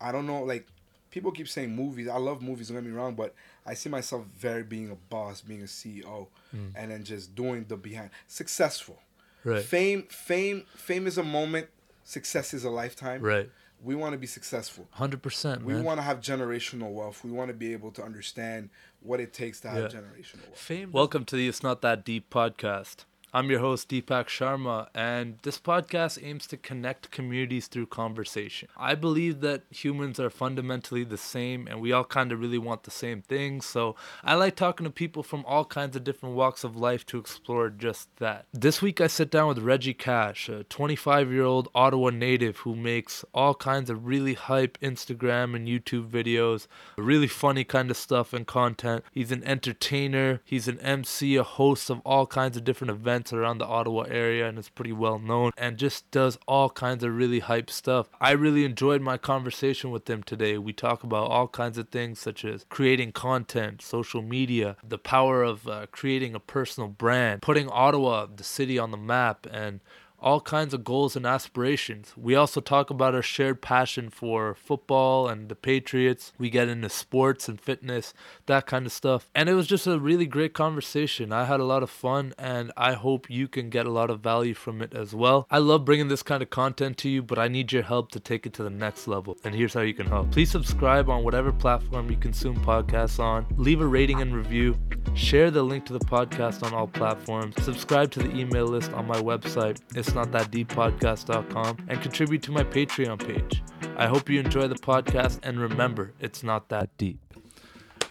I don't know, like people keep saying movies. I love movies. Don't get me wrong, but I see myself very being a boss, being a CEO, Mm. and then just doing the behind successful. Right. Fame, fame, fame is a moment. Success is a lifetime. Right. We want to be successful. Hundred percent, We want to have generational wealth. We want to be able to understand what it takes to have Yeah. generational wealth. Fame. Welcome to the It's Not That Deep podcast. I'm your host, Deepak Sharma, and this podcast aims to connect communities through conversation. I believe that humans are fundamentally the same and we all kind of really want the same things. So I like talking to people from all kinds of different walks of life to explore just that. This week, I sit down with Reggie Cash, a 25 year old Ottawa native who makes all kinds of really hype Instagram and YouTube videos, really funny kind of stuff and content. He's an entertainer, he's an MC, a host of all kinds of different events around the Ottawa area, and is pretty well known, and just does all kinds of really hype stuff. I really enjoyed my conversation with him today. We talk about all kinds of things such as creating content, social media, the power of uh, creating a personal brand, putting Ottawa, the city, on the map, and all kinds of goals and aspirations. We also talk about our shared passion for football and the Patriots. We get into sports and fitness, that kind of stuff. And it was just a really great conversation. I had a lot of fun and I hope you can get a lot of value from it as well. I love bringing this kind of content to you, but I need your help to take it to the next level. And here's how you can help. Please subscribe on whatever platform you consume podcasts on. Leave a rating and review. Share the link to the podcast on all platforms. Subscribe to the email list on my website, it's not that deep podcast.com, and contribute to my Patreon page. I hope you enjoy the podcast and remember, it's not that deep.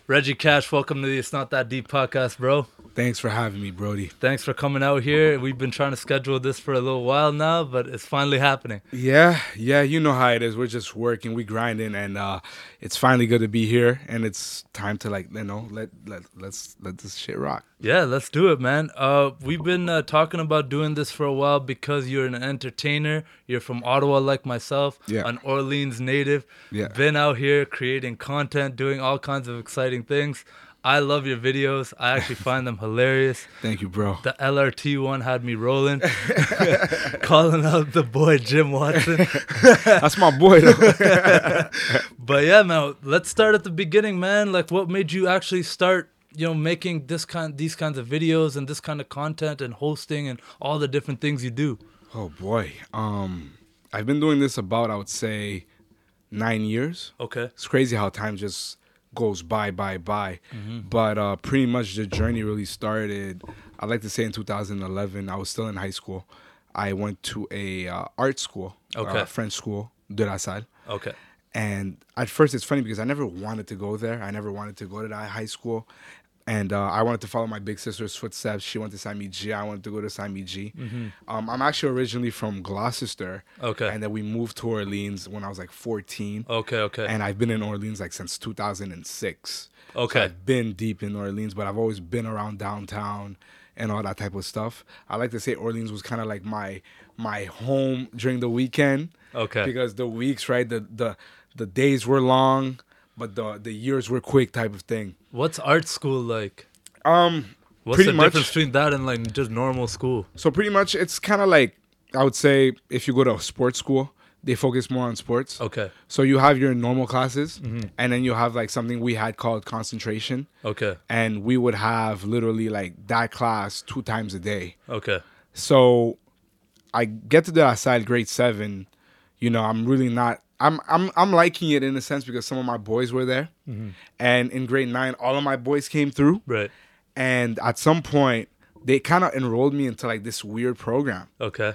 Reggie Cash, welcome to the It's Not That Deep podcast, bro. Thanks for having me, Brody. Thanks for coming out here. We've been trying to schedule this for a little while now, but it's finally happening. Yeah, yeah, you know how it is. We're just working, we grinding, and uh, it's finally good to be here. And it's time to like, you know, let let let's let this shit rock. Yeah, let's do it, man. Uh, we've been uh, talking about doing this for a while because you're an entertainer. You're from Ottawa, like myself. Yeah. An Orleans native. Yeah. Been out here creating content, doing all kinds of exciting things. I love your videos. I actually find them hilarious. Thank you, bro. The LRT one had me rolling, calling out the boy Jim Watson. That's my boy, though. But yeah, man, let's start at the beginning, man. Like, what made you actually start, you know, making this kind, these kinds of videos and this kind of content and hosting and all the different things you do? oh boy, um, I've been doing this about I would say nine years. Okay. It's crazy how time just goes by, by, by. But uh, pretty much the journey really started. I'd like to say in 2011. I was still in high school. I went to a uh, art school, Okay. uh, French school, de la Salle. Okay. And at first, it's funny because I never wanted to go there. I never wanted to go to that high school. And uh, I wanted to follow my big sister's footsteps. She went to Sami G. I wanted to go to Sami G. Um, I'm actually originally from Gloucester. Okay. And then we moved to Orleans when I was like 14. Okay. Okay. And I've been in Orleans like since 2006. So Okay. I've been deep in Orleans, but I've always been around downtown and all that type of stuff. I like to say Orleans was kind of like my my home during the weekend Okay. because the weeks, right, the the the days were long, but the the years were quick type of thing. What's art school like? Um What's the much- difference between that and like just normal school? so pretty much it's kind of like I would say if you go to a sports school, they focus more on sports. Okay. So you have your normal classes Mm-hmm. and then you have like something we had called concentration. Okay. and we would have literally like that class two times a day. Okay. So I get to the side grade seven, you know, I'm really not I'm I'm I'm liking it in a sense because some of my boys were there. And in grade nine, all of my boys came through. Right. And at some point, they kind of enrolled me into like this weird program. Okay.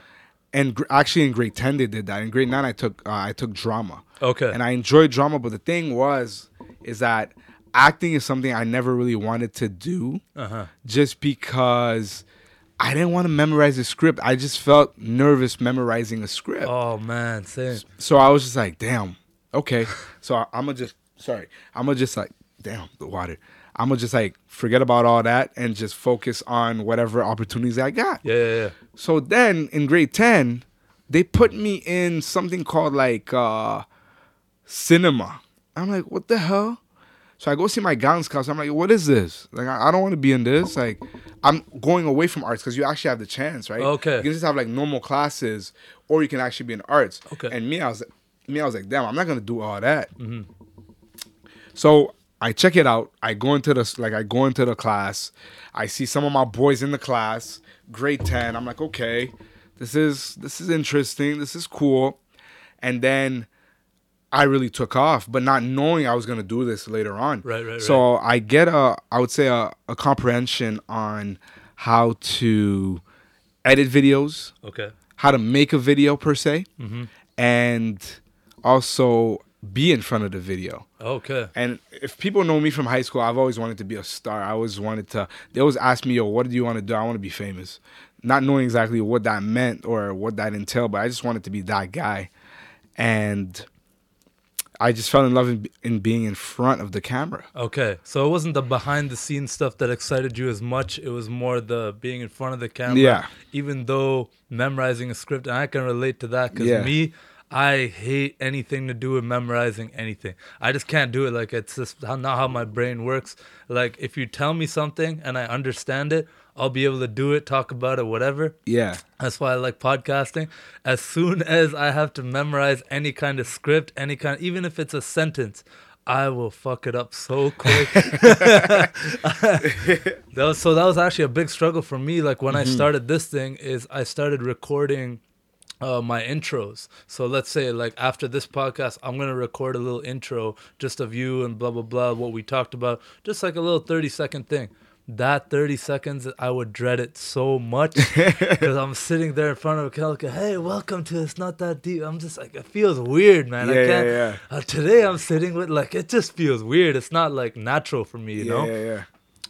And gr- actually, in grade ten, they did that. In grade nine, I took uh, I took drama Okay. and I enjoyed drama. But the thing was, is that acting is something I never really wanted to do, Uh huh. just because I didn't want to memorize the script. I just felt nervous memorizing a script. Oh man, same. So I was just like, damn, okay. so I, I'm gonna just sorry, I'm gonna just like, damn, the water. I'm gonna just like forget about all that and just focus on whatever opportunities I got. Yeah. Yeah. yeah. So then in grade 10, they put me in something called like uh cinema. I'm like, what the hell? So I go see my guidance counselor. I'm like, what is this? Like, I, I don't want to be in this. Like, I'm going away from arts because you actually have the chance, right? Okay. You can just have like normal classes, or you can actually be in arts. Okay. And me, I was, me, I was like, damn, I'm not gonna do all that. Mm-hmm. So I check it out. I go into the like I go into the class. I see some of my boys in the class, grade ten. I'm like, okay, this is this is interesting. This is cool. And then I really took off, but not knowing I was gonna do this later on. Right, right, So I get a, I would say a, a comprehension on how to edit videos, Okay. how to make a video per se, Mm-hmm. and also be in front of the video. Okay. And if people know me from high school, I've always wanted to be a star. I always wanted to. They always ask me, "Yo, what do you want to do?" I want to be famous, not knowing exactly what that meant or what that entailed, but I just wanted to be that guy. And I just fell in love in, in being in front of the camera. Okay, so it wasn't the behind the scenes stuff that excited you as much. It was more the being in front of the camera. Yeah. Even though memorizing a script, and I can relate to that because Yeah. me, I hate anything to do with memorizing anything. I just can't do it. Like it's just not how my brain works. Like if you tell me something and I understand it, I'll be able to do it, talk about it, whatever. Yeah, That's why I like podcasting. As soon as I have to memorize any kind of script, any kind, even if it's a sentence, I will fuck it up so quick. that was, so that was actually a big struggle for me. Like when I started this thing, is I started recording uh, my intros. So let's say like after this podcast, I'm gonna record a little intro just of you and blah blah blah, what we talked about, just like a little 30 second thing. That 30 seconds, I would dread it so much because I'm sitting there in front of a camera, hey, welcome to It's Not That Deep. I'm just like, it feels weird, man. Yeah, yeah, can't. yeah. Uh, today I'm sitting with like, it just feels weird. It's not like natural for me, you yeah, know? yeah, yeah.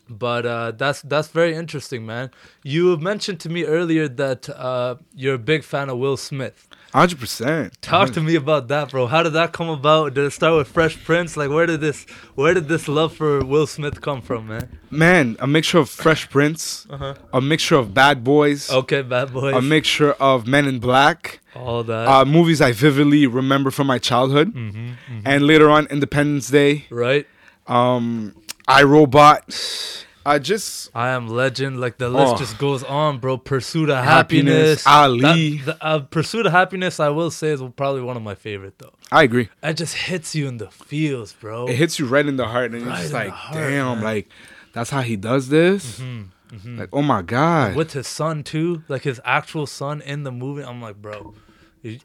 But uh, that's that's very interesting, man. You mentioned to me earlier that uh, you're a big fan of Will Smith. Hundred percent. Talk to me about that, bro. How did that come about? Did it start with Fresh Prince? Like, where did this where did this love for Will Smith come from, man? Man, a mixture of Fresh Prince, Uh-huh. a mixture of Bad Boys, Okay, Bad Boys. a mixture of Men in Black. all that. uh, movies I vividly remember from my childhood, Mm-hmm, and later on Independence Day, right? um, I Robot. I just I am legend. Like the list Oh. just goes on, bro. Pursuit of Happiness, happiness. Ali. That- the, uh, Pursuit of happiness, I will say, is probably one of my favorite though. I agree. It just hits you in the feels, bro. It hits you right in the heart, and you're Right just like, heart, damn, man. Mm-hmm, like that's how he does this. Like, oh my god. with his son too, like his actual son in the movie. I'm like, bro,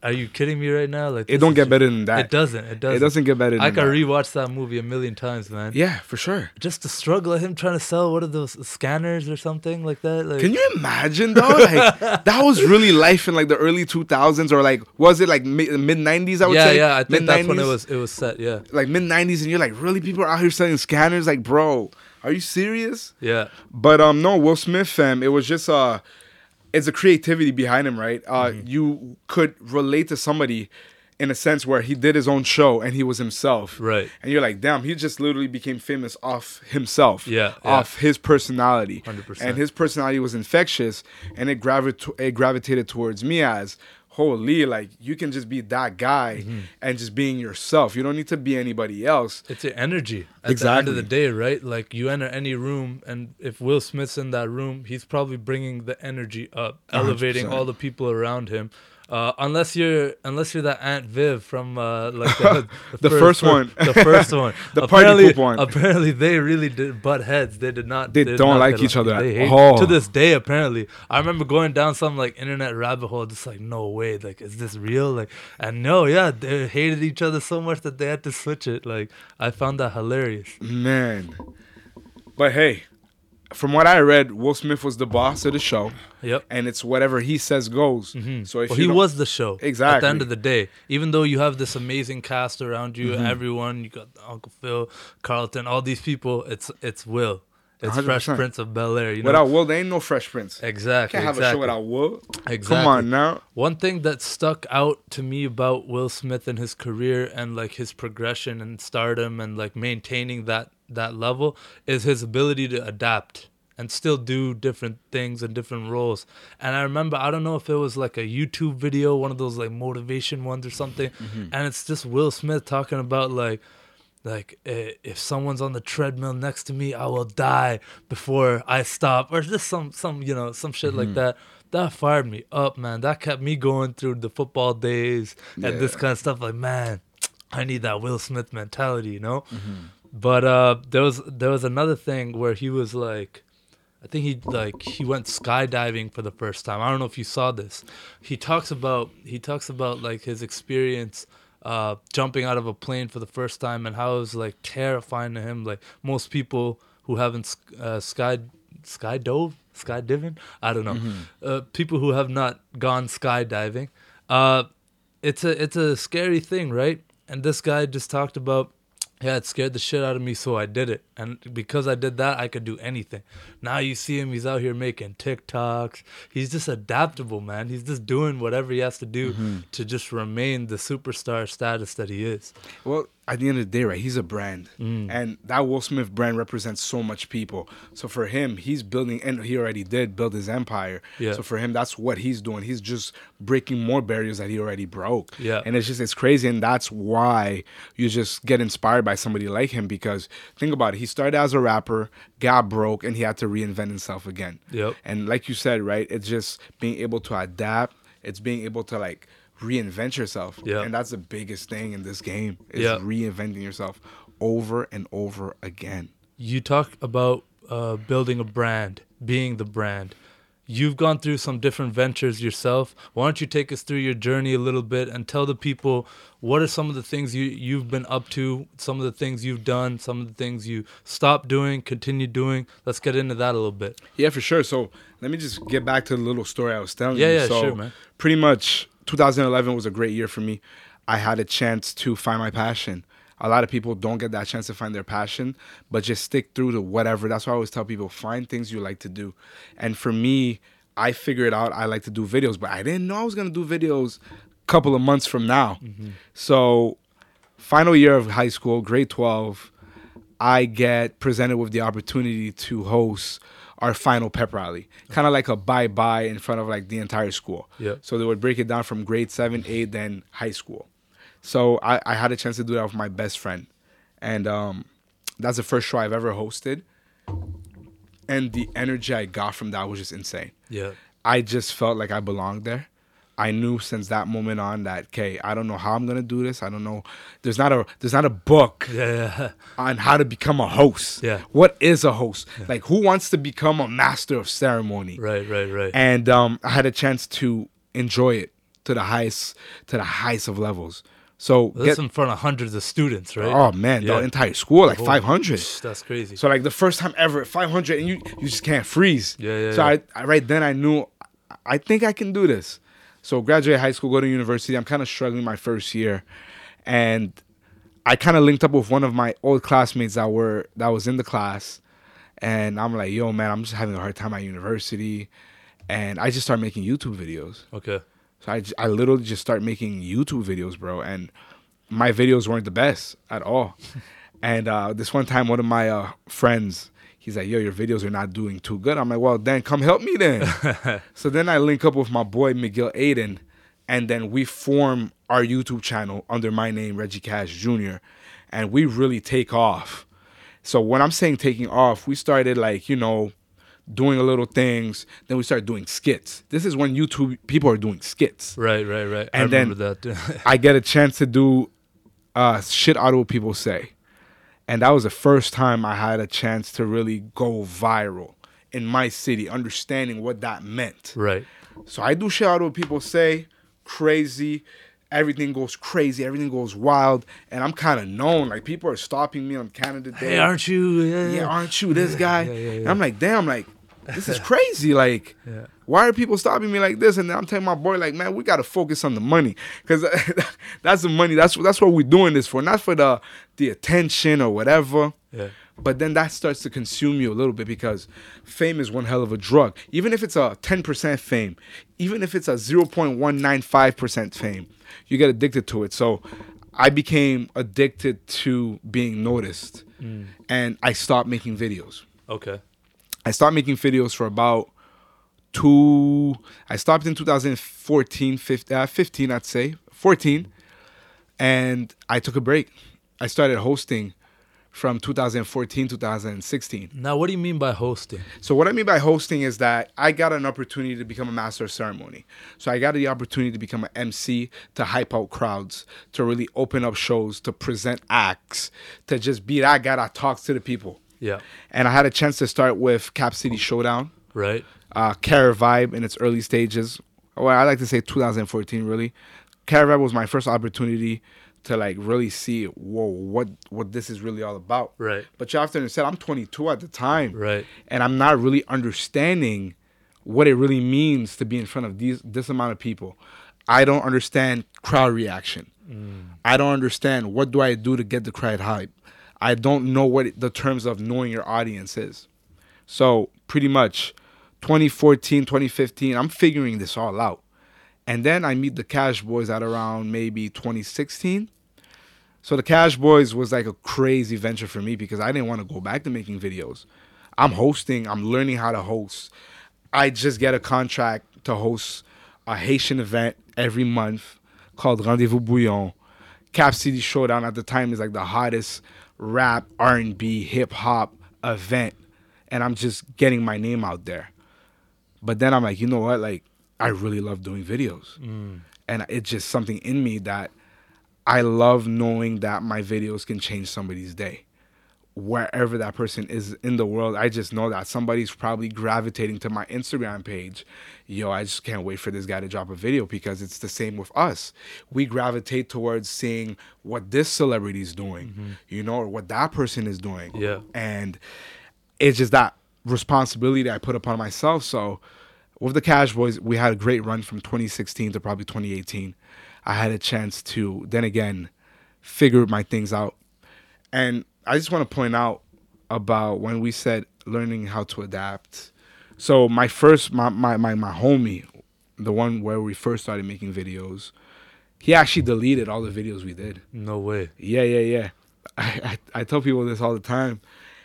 are you kidding me right now? Like, it don't get better than that. It doesn't. It doesn't. It doesn't get better than I can that. rewatch that movie a million times, man. yeah, for sure. Just the struggle of him trying to sell what are those scanners or something like that. Like, Can you imagine though? Like that was really life in like the early 2000s, or like was it like mid 90s? I would yeah, say. yeah. Yeah. I think that's when it was. It was set. Yeah, like mid 90s, and you're like, really, people are out here selling scanners? Like, bro, are you serious? yeah. But um, no, Will Smith, fam, it was just uh, it's a creativity behind him, right? Uh, Mm-hmm. you could relate to somebody in a sense where he did his own show and he was himself, Right. And you're like, damn, he just literally became famous off himself, Yeah, yeah. off his personality, 100%. and his personality was infectious, and it gravit it gravitated towards me as. Holy, like you can just be that guy Mm-hmm. and just being yourself. You don't need to be anybody else. It's your energy at the end of the day, right? Like you enter any room, and if Will Smith's in that room, he's probably bringing the energy up, elevating 100%. all the people around him. Uh, unless you're unless you're that Aunt Viv from uh, like the, The first one. the first one, The party apparently, one. Apparently, they really did butt heads. They did not. They did don't not like each other They at hate all. to this day. Apparently, I remember going down some like internet rabbit hole, just like no way, like is this real? Like, and no, yeah, they hated each other so much that they had to switch it. Like, I found that hilarious. Man. But hey, from what I read, Will Smith was the boss of the show, Yep. and it's whatever he says goes. So if Mm-hmm. Well, he was the show. Exactly. At the end of the day, even though you have this amazing cast around you, Mm-hmm. everyone, you got Uncle Phil, Carlton, all these people. It's it's Will. It's Fresh 100%. Prince of Bel Air. You know without Will, there ain't no Fresh Prince. exactly. Can't have exactly. a show without Will. Exactly. Come on now. One thing that stuck out to me about Will Smith and his career and like his progression and stardom and like maintaining that that level is his ability to adapt and still do different things and different roles. And I remember I don't know if it was like a YouTube video, one of those like motivation ones or something, mm-hmm. and it's just Will Smith talking about like like if someone's on the treadmill next to me i will die before i stop or just some some you know some shit like mm-hmm. that that fired me up, man. That kept me going through the football days and this kind of stuff. Like, man, I need that Will Smith mentality, you know. Mm-hmm. But uh, there was there was another thing where he was like, I think he like he went skydiving for the first time. I don't know if you saw this. He talks about he talks about like his experience uh, jumping out of a plane for the first time and how it was like terrifying to him. Like most people who haven't uh, sky skydove skydiving, I don't know. Uh, people who have not gone skydiving, uh, it's a it's a scary thing, right? And this guy just talked about yeah, it scared the shit out of me, so I did it. And because I did that, I could do anything. Now you see him, he's out here making TikToks. He's just adaptable, man. He's just doing whatever he has to do mm-hmm. to just remain the superstar status that he is. Well, at the end of the day, right, he's a brand. Mm. And that Will Smith brand represents so much people. So for him, he's building, and he already did build his empire. Yeah. So for him, that's what he's doing. He's just breaking more barriers that he already broke. Yeah. And it's just, it's crazy. And that's why you just get inspired by somebody like him because think about it. He started as a rapper, got broke, and he had to reinvent himself again. Yep. And like you said, right, it's just being able to adapt. It's being able to like reinvent yourself. Yeah. And that's the biggest thing in this game is Yeah. reinventing yourself over and over again. You talk about uh, building a brand, being the brand. You've gone through some different ventures yourself. Why don't you take us through your journey a little bit and tell the people what are some of the things you, you've been up to, some of the things you've done, some of the things you stopped doing, continue doing. Let's get into that a little bit. Yeah, for sure. So let me just get back to the little story I was telling Yeah, you. yeah, so sure, man. Pretty much 2011 was a great year for me. I had a chance to find my passion. A lot of people don't get that chance to find their passion, but just stick through to whatever. That's why I always tell people find things you like to do. And for me, I figured out I like to do videos, but I didn't know I was gonna do videos a couple of months from now. Mm-hmm. So, final year of high school, grade 12, I get presented with the opportunity to host our final pep rally, kind of like a bye bye in front of like the entire school. Yeah. So they would break it down from grade seven, eight, then high school. So I, I had a chance to do that with my best friend, and um, that's the first show I've ever hosted. And the energy I got from that was just insane. Yeah. I just felt like I belonged there. I knew since that moment on that okay, I don't know how I'm gonna do this. I don't know. There's not a there's not a book Yeah, yeah. on how to become a host. Yeah. What is a host? Like who wants to become a master of ceremony? Right, right, right. And um, I had a chance to enjoy it to the highest to the highest of levels. So This get, in front of hundreds of students, right? oh man, Yeah. the entire school like Oh, 500. That's crazy. So like the first time ever 500, and you you just can't freeze. Yeah, yeah, So yeah. I, I right then I knew I think I can do this. So graduate high school, go to university. I'm kind of struggling my first year, and I kind of linked up with one of my old classmates that were that was in the class, and I'm like, yo man, I'm just having a hard time at university, and I just started making YouTube videos. okay. So I I literally just start making YouTube videos, bro, and my videos weren't the best at all. and uh, this one time, one of my uh, friends, he's like, "Yo, your videos are not doing too good." I'm like, "Well, then come help me then." so then I link up with my boy Miguel Aiden, and then we form our YouTube channel under my name, Reggie Cash Jr., and we really take off. So when I'm saying taking off, we started like you know doing a little things. Then we started doing skits. This is when YouTube people are doing skits. Right, right, right. I And then- remember that. I get a chance to do uh, shit out of what people say, and that was the first time I had a chance to really go viral in my city, understanding what that meant. right. So I do shit out what people say, crazy. Everything goes crazy. Everything goes wild, and I'm kind of known. Like people are stopping me on Canada Day. Hey, aren't you? Yeah, yeah, aren't you this guy? yeah, yeah, And. I'm like, damn, like this is crazy. Like, Yeah. Why are people stopping me like this? And then I'm telling my boy, like, man, we gotta focus on the money, cause that's the money. That's that's what we're doing this for, not for the the attention or whatever. yeah. But then that starts to consume you a little bit because fame is one hell of a drug. Even if it's a 10% fame, even if it's a 0.195% fame, you get addicted to it. So I became addicted to being noticed mm. and I stopped making videos. Okay. I stopped making videos for about two. I stopped in 2014, 15, uh, 15 I'd say, 14, and I took a break. I started hosting from 2014 2016 Now, what do you mean by hosting? so what i mean by hosting is that i got an opportunity to become a master of ceremony so i got the opportunity to become an mc to hype out crowds to really open up shows to present acts to just be that guy that talks to the people Yeah. and i had a chance to start with cap city showdown Right. Uh, Carivibe in its early stages. Well, I like to say 2014 really. Cara Vibe was my first opportunity to like really see whoa what what this is really all about. Right. But you have to understand, I'm 22 at the time, Right. and I'm not really understanding what it really means to be in front of these this amount of people. I don't understand crowd reaction. I don't understand what do I do to get the crowd hype. I don't know what it- the terms of knowing your audience is. So pretty much 2014, 2015, I'm figuring this all out. And then I meet the Cash Boys at around maybe 2016. So the Cash Boys was like a crazy venture for me because I didn't want to go back to making videos. I'm hosting, I'm learning how to host. I just get a contract to host a Haitian event every month called Rendezvous Bouillon. Cap City Showdown at the time is like the hottest rap, R&B, hip hop event and I'm just getting my name out there. But then I'm like, you know what? Like I really love doing videos. Mm. And it's just something in me that I love knowing that my videos can change somebody's day. Wherever that person is in the world, I just know that somebody's probably gravitating to my Instagram page. Yo, I just can't wait for this guy to drop a video because it's the same with us. We gravitate towards seeing what this celebrity is doing, mm-hmm. you know, or what that person is doing. Yeah. And it's just that responsibility that I put upon myself. So with the Cash Boys, we had a great run from 2016 to probably 2018. I had a chance to then again figure my things out. And I just want to point out about when we said learning how to adapt. So my first my my my, my homie, the one where we first started making videos, he actually deleted all the videos we did. No way. Yeah, yeah, yeah. I, I, I tell people this all the time,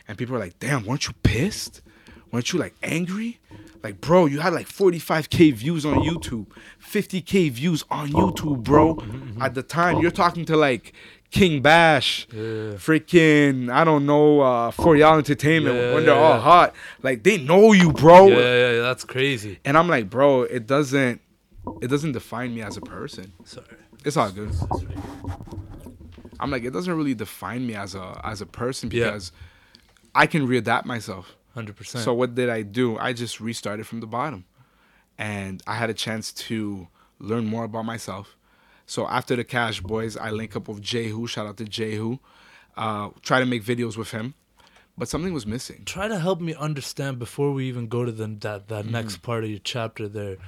and people are like, "Damn, weren't you pissed? Weren't you like angry? Like, bro, you had like 45k views on YouTube, 50k views on oh. YouTube, bro. Mm-hmm, mm-hmm, mm-hmm. At the time, you're talking to like King Bash, Yeah. freaking, I don't know, uh, For Y'all Entertainment Yeah, when they're yeah, all yeah. hot. Like, they know you, bro. Yeah, yeah, yeah, that's crazy. And I'm like, bro, it doesn't, it doesn't define me as a person. Sorry. It's all good. I'm like, it doesn't really define me as a as a person Yeah. because I can readapt myself. Hundred percent. So what did I do? I just restarted from the bottom, and I had a chance to learn more about myself. So after the Cash Boys, I link up with Jehu. Shout out to Jehu. Uh, try to make videos with him, but something was missing. try to help me understand before we even go to the that that Mm-hmm. next part of your chapter there.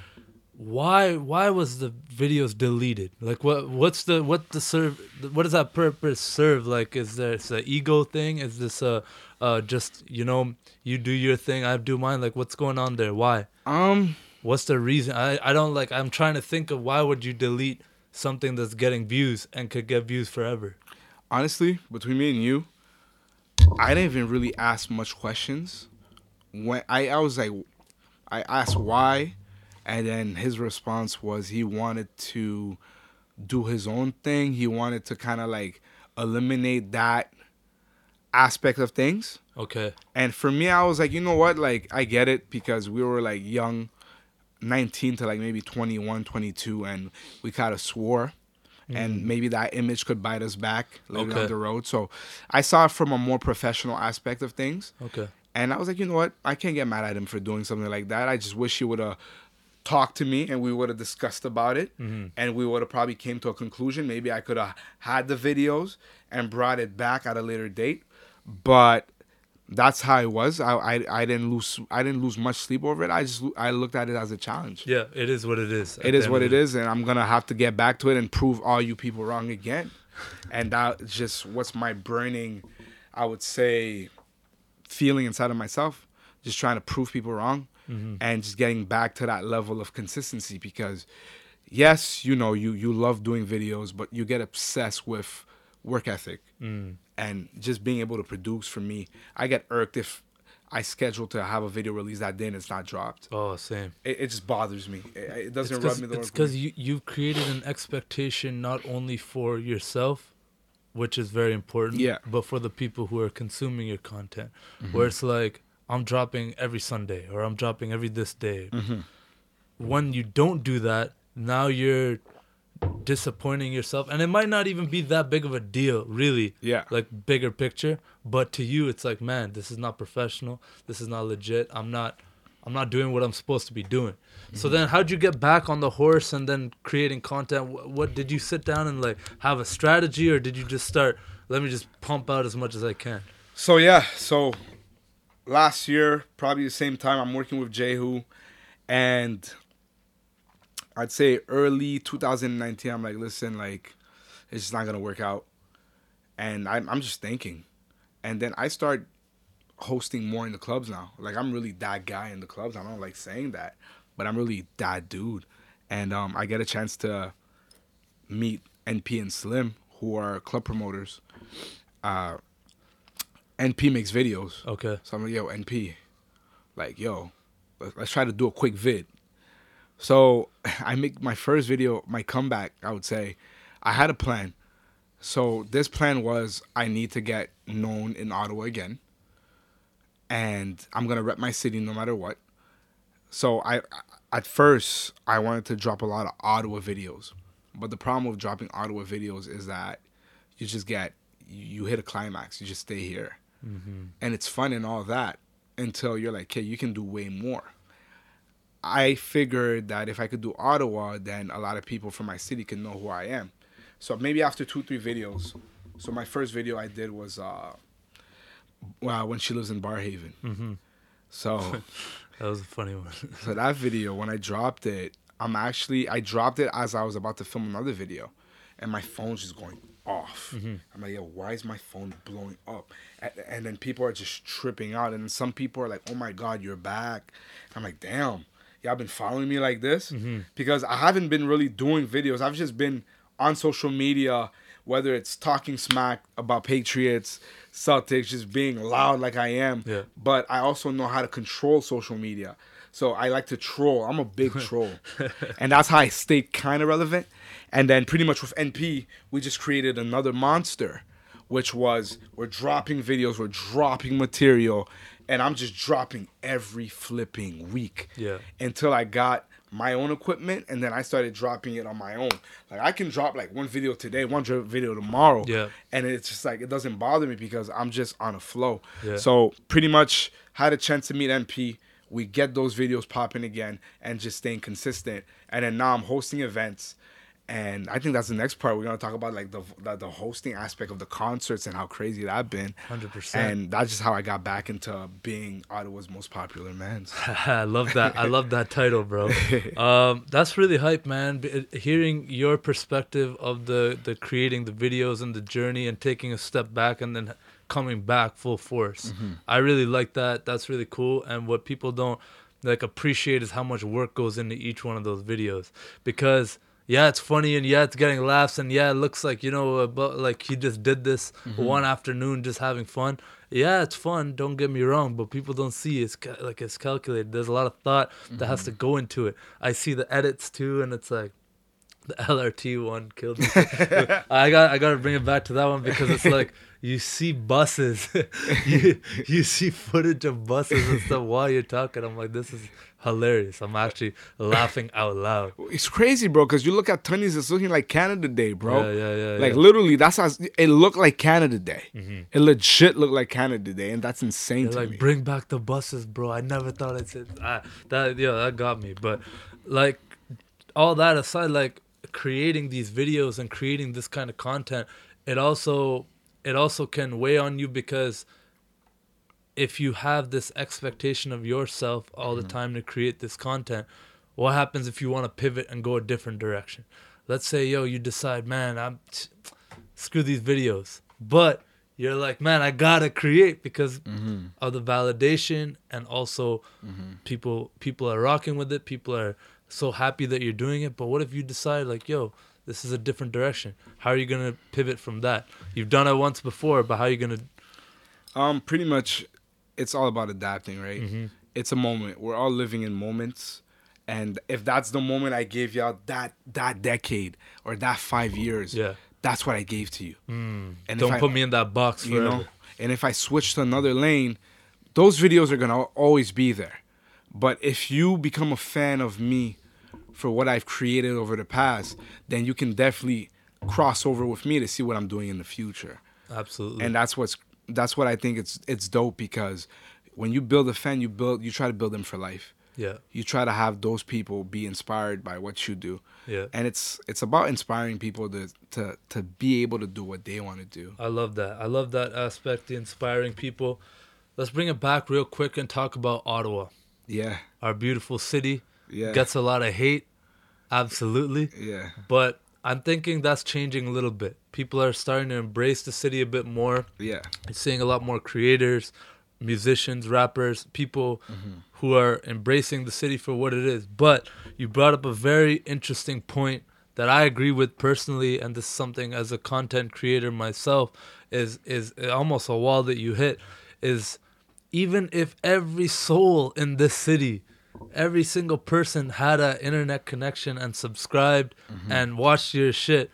Why why was the videos deleted? Like what what's the what the serve what does that purpose serve? Like is this a ego thing? Is this a uh just you know you do your thing I do mine? Like what's going on there? Why? Um, What's the reason? I I don't like I'm trying to think of why would you delete something that's getting views and could get views forever? honestly, between me and you, I didn't even really ask much questions. When I, I was like, I asked why, and then his response was he wanted to do his own thing. He wanted to kind of like eliminate that aspect of things. Okay. And for me, I was like, you know what? Like, I get it because we were like young, 19 to like maybe 21, 22, and we kind of swore. And mm. maybe that image could bite us back later Okay. down the road. So I saw it from a more professional aspect of things. Okay. And I was like, you know what? I can't get mad at him for doing something like that. I just wish he would have talked to me and we would have discussed about it mm-hmm. and we would have probably came to a conclusion. Maybe I could have had the videos and brought it back at a later date. But that's how it was. I, I I didn't lose I didn't lose much sleep over it. I just I looked at it as a challenge. Yeah, it is what it is. It is what it is, and I'm gonna have to get back to it and prove all you people wrong again. And that's just what's my burning, I would say, feeling inside of myself. Just trying to prove people wrong, mm-hmm. and just getting back to that level of consistency. Because, yes, you know, you you love doing videos, but you get obsessed with work ethic mm. And just being able to produce. For me, I get irked if I schedule to have a video release that day and it's not dropped. Oh, same. It, it just bothers me. It, it doesn't rub me the It's because you you've created an expectation not only for yourself, which is very important. Yeah. But for the people who are consuming your content, Mm-hmm. where it's like I'm dropping every Sunday or I'm dropping every this day. Mm-hmm. When you don't do that, now you're disappointing yourself, and it might not even be that big of a deal, really. Yeah. Like bigger picture, but to you, it's like, man, this is not professional. This is not legit. I'm not. I'm not doing what I'm supposed to be doing. So mm-hmm. then, how'd you get back on the horse and then creating content? What, what did you sit down and like have a strategy, or did you just start? Let me just pump out as much as I can. So yeah, so last year, probably the same time, I'm working with Jehu, and I'd say early 2019, I'm like, listen, like, it's just not gonna work out, and I'm I'm just thinking, and then I start hosting more in the clubs now. Like I'm really that guy in the clubs. I don't like saying that, but I'm really that dude, and um, I get a chance to meet NP and Slim, who are club promoters. Uh, NP makes videos. Okay. So I'm like, yo, NP, like, yo, let's, let's try to do a quick vid. So I make my first video, my comeback, I would say. I had a plan. So this plan was I need to get known in Ottawa again. And I'm going to rep my city no matter what. So I at first I wanted to drop a lot of Ottawa videos. But the problem with dropping Ottawa videos is that you just get you hit a climax, you just stay here mm-hmm. and it's fun and all that until you're like, okay, you can do way more. I figured that if I could do Ottawa, then a lot of people from my city can know who I am. So maybe after two, three videos. So my first video I did was uh, well, when she lives in Barrhaven. Mm-hmm. So, That was a funny one. so that video, when I dropped it, I'm actually I dropped it as I was about to film another video, and my phone's just going off. I'm like, yo, why is my phone blowing up? And, and then people are just tripping out, and some people are like, oh my god, you're back. I'm like, damn, y'all been following me like this mm-hmm. because I haven't been really doing videos. I've just been on social media, whether it's talking smack about Patriots, Celtics, just being loud like I am. Yeah. But I also know how to control social media. So I like to troll. I'm a big troll. and that's how I stayed kind of relevant. And then pretty much with NP, we just created another monster, which was we're dropping videos, we're dropping material, and I'm just dropping every flipping week. Yeah. Until I got my own equipment and then I started dropping it on my own. Like I can drop like one video today, one video tomorrow. Yeah. And it's just like it doesn't bother me because I'm just on a flow. Yeah. So pretty much had a chance to meet NP. We get those videos popping again and just staying consistent. And then now I'm hosting events. And I think that's the next part. We're gonna talk about like the the, the hosting aspect of the concerts and how crazy that's been. 100%. And that's just how I got back into being Ottawa's most popular man. I love that. I love that title, bro. Um, that's really hype, man. Hearing your perspective of the the creating the videos and the journey and taking a step back and then coming back full force. I really like that. That's really cool. And what people don't like appreciate is how much work goes into each one of those videos because yeah, it's funny and yeah, it's getting laughs and yeah, it looks like you know, but like he just did this mm-hmm. one afternoon just having fun. Yeah, it's fun. Don't get me wrong, but people don't see it's ca- like it's calculated. There's a lot of thought that has to mm-hmm. go into it. I see the edits too, and it's like the LRT one killed me. I got I got to bring it back to that one because it's like you see buses, you you see footage of buses and stuff while you're talking. I'm like, this is hilarious. I'm actually laughing out loud. It's crazy, bro. Because you look at Tunney's, it's looking like Canada Day, bro. Yeah, yeah, yeah, Like yeah. literally, that's how it looked like Canada Day. It legit looked like Canada Day, and that's insane to like, me. bring back the buses, bro. I never thought I'd say ah, that. Yeah, that got me. But like, all that aside, like creating these videos and creating this kind of content, it also it also can weigh on you because if you have this expectation of yourself all the mm-hmm. time to create this content, what happens if you want to pivot and go a different direction? Let's say, yo, you decide, man, I'm screw these videos, but you're like, man, I gotta create because mm-hmm. of the validation and also mm-hmm. people people are rocking with it. People are so happy that you're doing it. But what if you decide, like, yo, this is a different direction? How are you gonna pivot from that? You've done it once before, but how are you gonna? Um, pretty much, it's all about adapting, right? Mm-hmm. It's a moment. We're all living in moments, and if that's the moment I gave y'all that that decade or that five years, Yeah. that's what I gave to you. Mm. And Don't I- put me in that box you know and if i switch to another lane those videos are gonna always be there but if you become a fan of me for what i've created over the past then you can definitely cross over with me to see what i'm doing in the future Absolutely. and that's what's that's what i think it's it's dope because when you build a fan you build you try to build them for life yeah. you try to have those people be inspired by what you do Yeah. and it's it's about inspiring people to to to be able to do what they want to do I love that. I love that aspect, the inspiring people. Let's bring it back real quick and talk about Ottawa, yeah our beautiful city. Yeah Gets a lot of hate, absolutely. yeah But I'm thinking that's changing a little bit. People are starting to embrace the city a bit more. yeah seeing a lot more creators, musicians, rappers, people mm-hmm. who are embracing the city for what it is. But you brought up a very interesting point that I agree with personally, and this is something as a content creator myself is is almost a wall that you hit. Is even if every soul in this city, every single person had an internet connection and subscribed and watched your shit,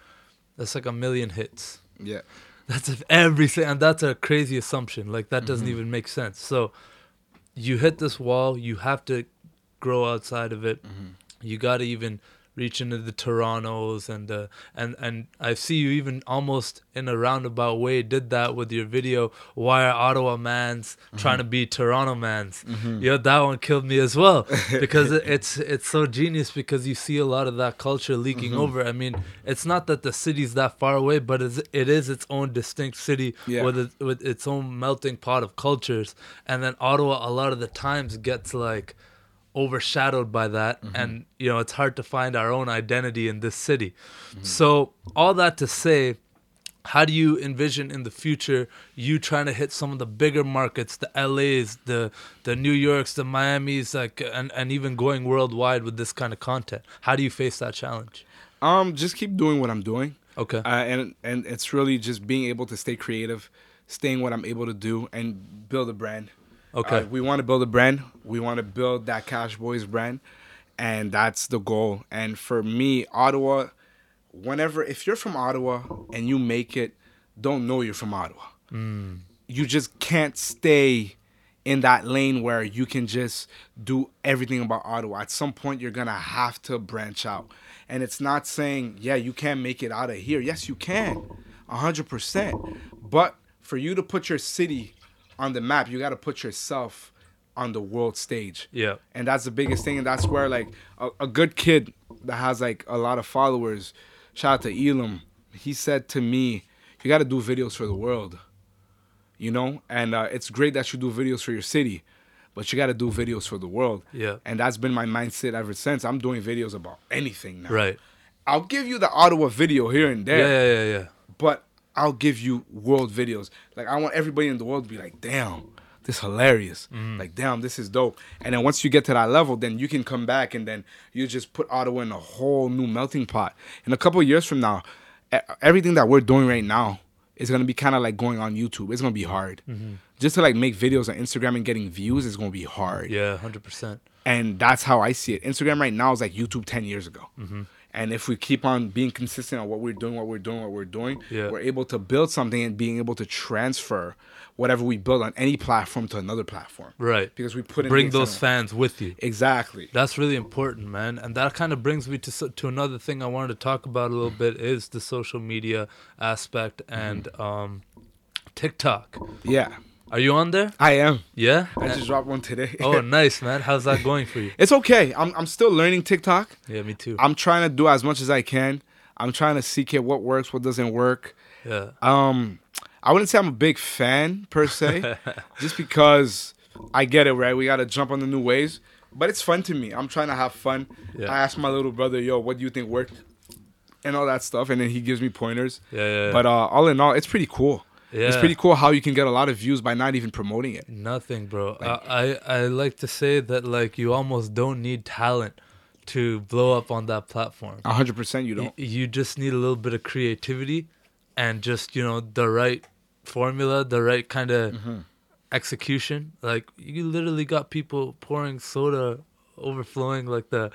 that's like a million hits. yeah That's if everything, and that's a crazy assumption. Like that doesn't Mm-hmm. even make sense. So, you hit this wall. You have to grow outside of it. Mm-hmm. You got to even reach into the Torontos and uh, and and I see you even almost in a roundabout way did that with your video. Why are Ottawa mans mm-hmm. trying to be Toronto mans? Mm-hmm. Yeah, that one killed me as well because it's it's so genius because you see a lot of that culture leaking mm-hmm. over. I mean, it's not that the city's that far away, but it's, it is its own distinct city Yeah. with it, with its own melting pot of cultures. And then Ottawa, a lot of the times, gets like overshadowed by that. And you know it's hard to find our own identity in this city. So all that to say how do you envision in the future you trying to hit some of the bigger markets the las the the new yorks the miamis like and, and even going worldwide with this kind of content? How do you face that challenge? Um, just keep doing what I'm doing, okay. Uh, and and it's really just being able to stay creative, staying what I'm able to do, and build a brand. Okay Uh, we want to build a brand. We want to build that Cash Boys brand, and that's the goal. And for me, Ottawa, whenever if you're from Ottawa and you make it, don't know you're from Ottawa. You just can't stay in that lane where you can just do everything about Ottawa. At some point, you're gonna have to branch out. And it's not saying, yeah, you can't make it out of here. Yes, you can, hundred percent. But for you to put your city on the map, you got to put yourself on the world stage. yeah And that's the biggest thing. And that's where like a, a good kid that has like a lot of followers, shout out to Elam, he said to me, you got to do videos for the world. You know, and uh, it's great that you do videos for your city, but you got to do videos for the world. Yeah. And that's been my mindset ever since. I'm doing videos about anything now. right I'll give you the Ottawa video here and there. yeah there, yeah yeah yeah but I'll give you world videos. Like I want everybody in the world to be like, damn, this is hilarious. Like, damn, this is dope. And then once you get to that level, then you can come back and then you just put Ottawa in a whole new melting pot. In a couple of years from now, everything that we're doing right now is gonna be kind of like going on YouTube. It's gonna be hard. Just to like make videos on Instagram and getting views is gonna be hard yeah 100% and that's how I see it. Instagram right now is like YouTube ten years ago. Mm-hmm. And if we keep on being consistent on what we're doing, what we're doing, what we're doing, Yeah. we're able to build something and being able to transfer whatever we build on any platform to another platform. right Because we put in bring those fans with you exactly. That's really important, man. And that kind of brings me to to another thing I wanted to talk about a little bit is the social media aspect and um, TikTok. Yeah, Are you on there? I am. Yeah. I just dropped one today. oh, nice, man. How's that going for you? it's okay. I'm I'm still learning TikTok. Yeah, me too. I'm trying to do as much as I can. I'm trying to seek it what works, what doesn't work. Yeah. Um, I wouldn't say I'm a big fan per se, just because I get it right. We gotta jump on the new waves, but it's fun to me. I'm trying to have fun. Yeah. I asked my little brother, "Yo, what do you think worked?" and all that stuff, and then he gives me pointers. Yeah, yeah. yeah. But uh, all in all, it's pretty cool. It's pretty cool how you can get a lot of views by not even promoting it. Nothing, bro. I, I I like to say that like you almost don't need talent to blow up on that platform. hundred percent, you don't. you just need a little bit of creativity and just you know the right formula the right kind of Mm-hmm. execution like you literally got people pouring soda overflowing like the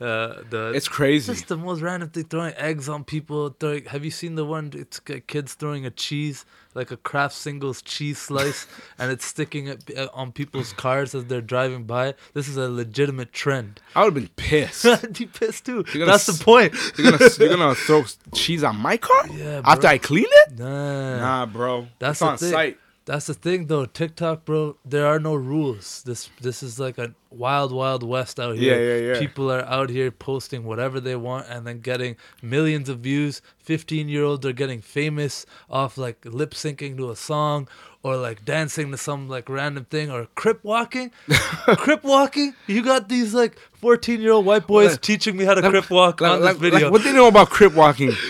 uh the It's crazy. just the most random thing throwing eggs on people throwing have you seen the one it's kids throwing a cheese like a Kraft Singles cheese slice and it's sticking it uh, on people's cars as they're driving by this is a legitimate trend I would have been pissed. i'd be pissed too gonna that's the point You're gonna you're gonna throw cheese on my car Yeah, after. I clean it? nah, Nah, bro. That's It's on thing. site. That's the thing, though. TikTok, bro. There are no rules. This this is like a wild, wild west out here. Yeah, yeah, yeah. People are out here posting whatever they want and then getting millions of views. Fifteen year olds are getting famous off like lip syncing to a song or like dancing to some like random thing or crip walking. crip walking. You got these like fourteen year old white boys Like- teaching me how to crip walk Like, on this like- video. like, what they know about crip walking?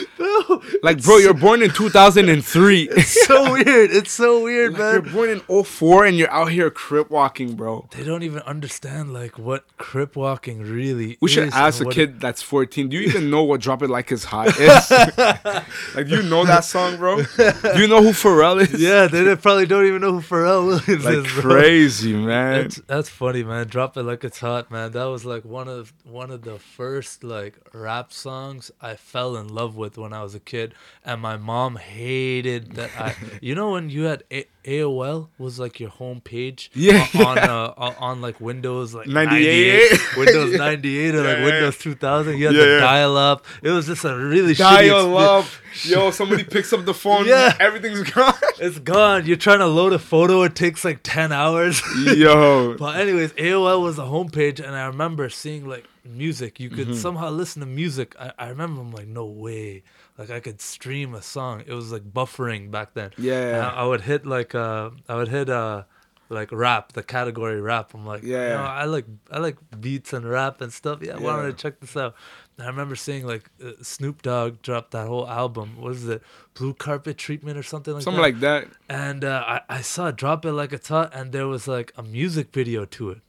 Bro, Like, bro, you're born in 2003. it's so weird. It's so weird, Like, man. you're born in 04 and you're out here crip walking, bro. they don't even understand like what crip walking really We should ask a what kid that's 14. Do you even know what "Drop It Like It's Hot" is? like, do you know that song, bro? Do you know who Pharrell is? yeah they didn't- probably don't even know who Pharrell Williams like is bro. crazy, man. that's, that's funny man drop it like it's hot man that was like one of one of the first like rap songs I fell in love with when I was a kid and my mom hated that I you know when you had a- AOL was like your home page Yeah. on uh, on, like Windows like 98. 98 Windows 98 or like Yeah, yeah. Windows 2000 you had Yeah, yeah. dial up it was just a really shitty Dial up. Yo, somebody picks up the phone. Yeah. Everything's gone. It's gone. You're trying to load a photo. It takes like ten hours. Yo. but anyways, AOL was the home page, and I remember seeing like music. You Mm-hmm. could somehow listen to music. I, I remember I'm like, no way. Like I could stream a song. It was like buffering back then. Yeah. And I, I would hit like uh, I would hit uh, like rap, the category rap. I'm like, yeah, Yeah. I like I like beats and rap and stuff. Yeah, why don't I check this out? And I remember seeing like uh, Snoop Dogg drop that whole album. What is it? Blue Carpet Treatment or something like Something that Something like that. and uh, I, I saw it drop it like a hot and there was like a music video to it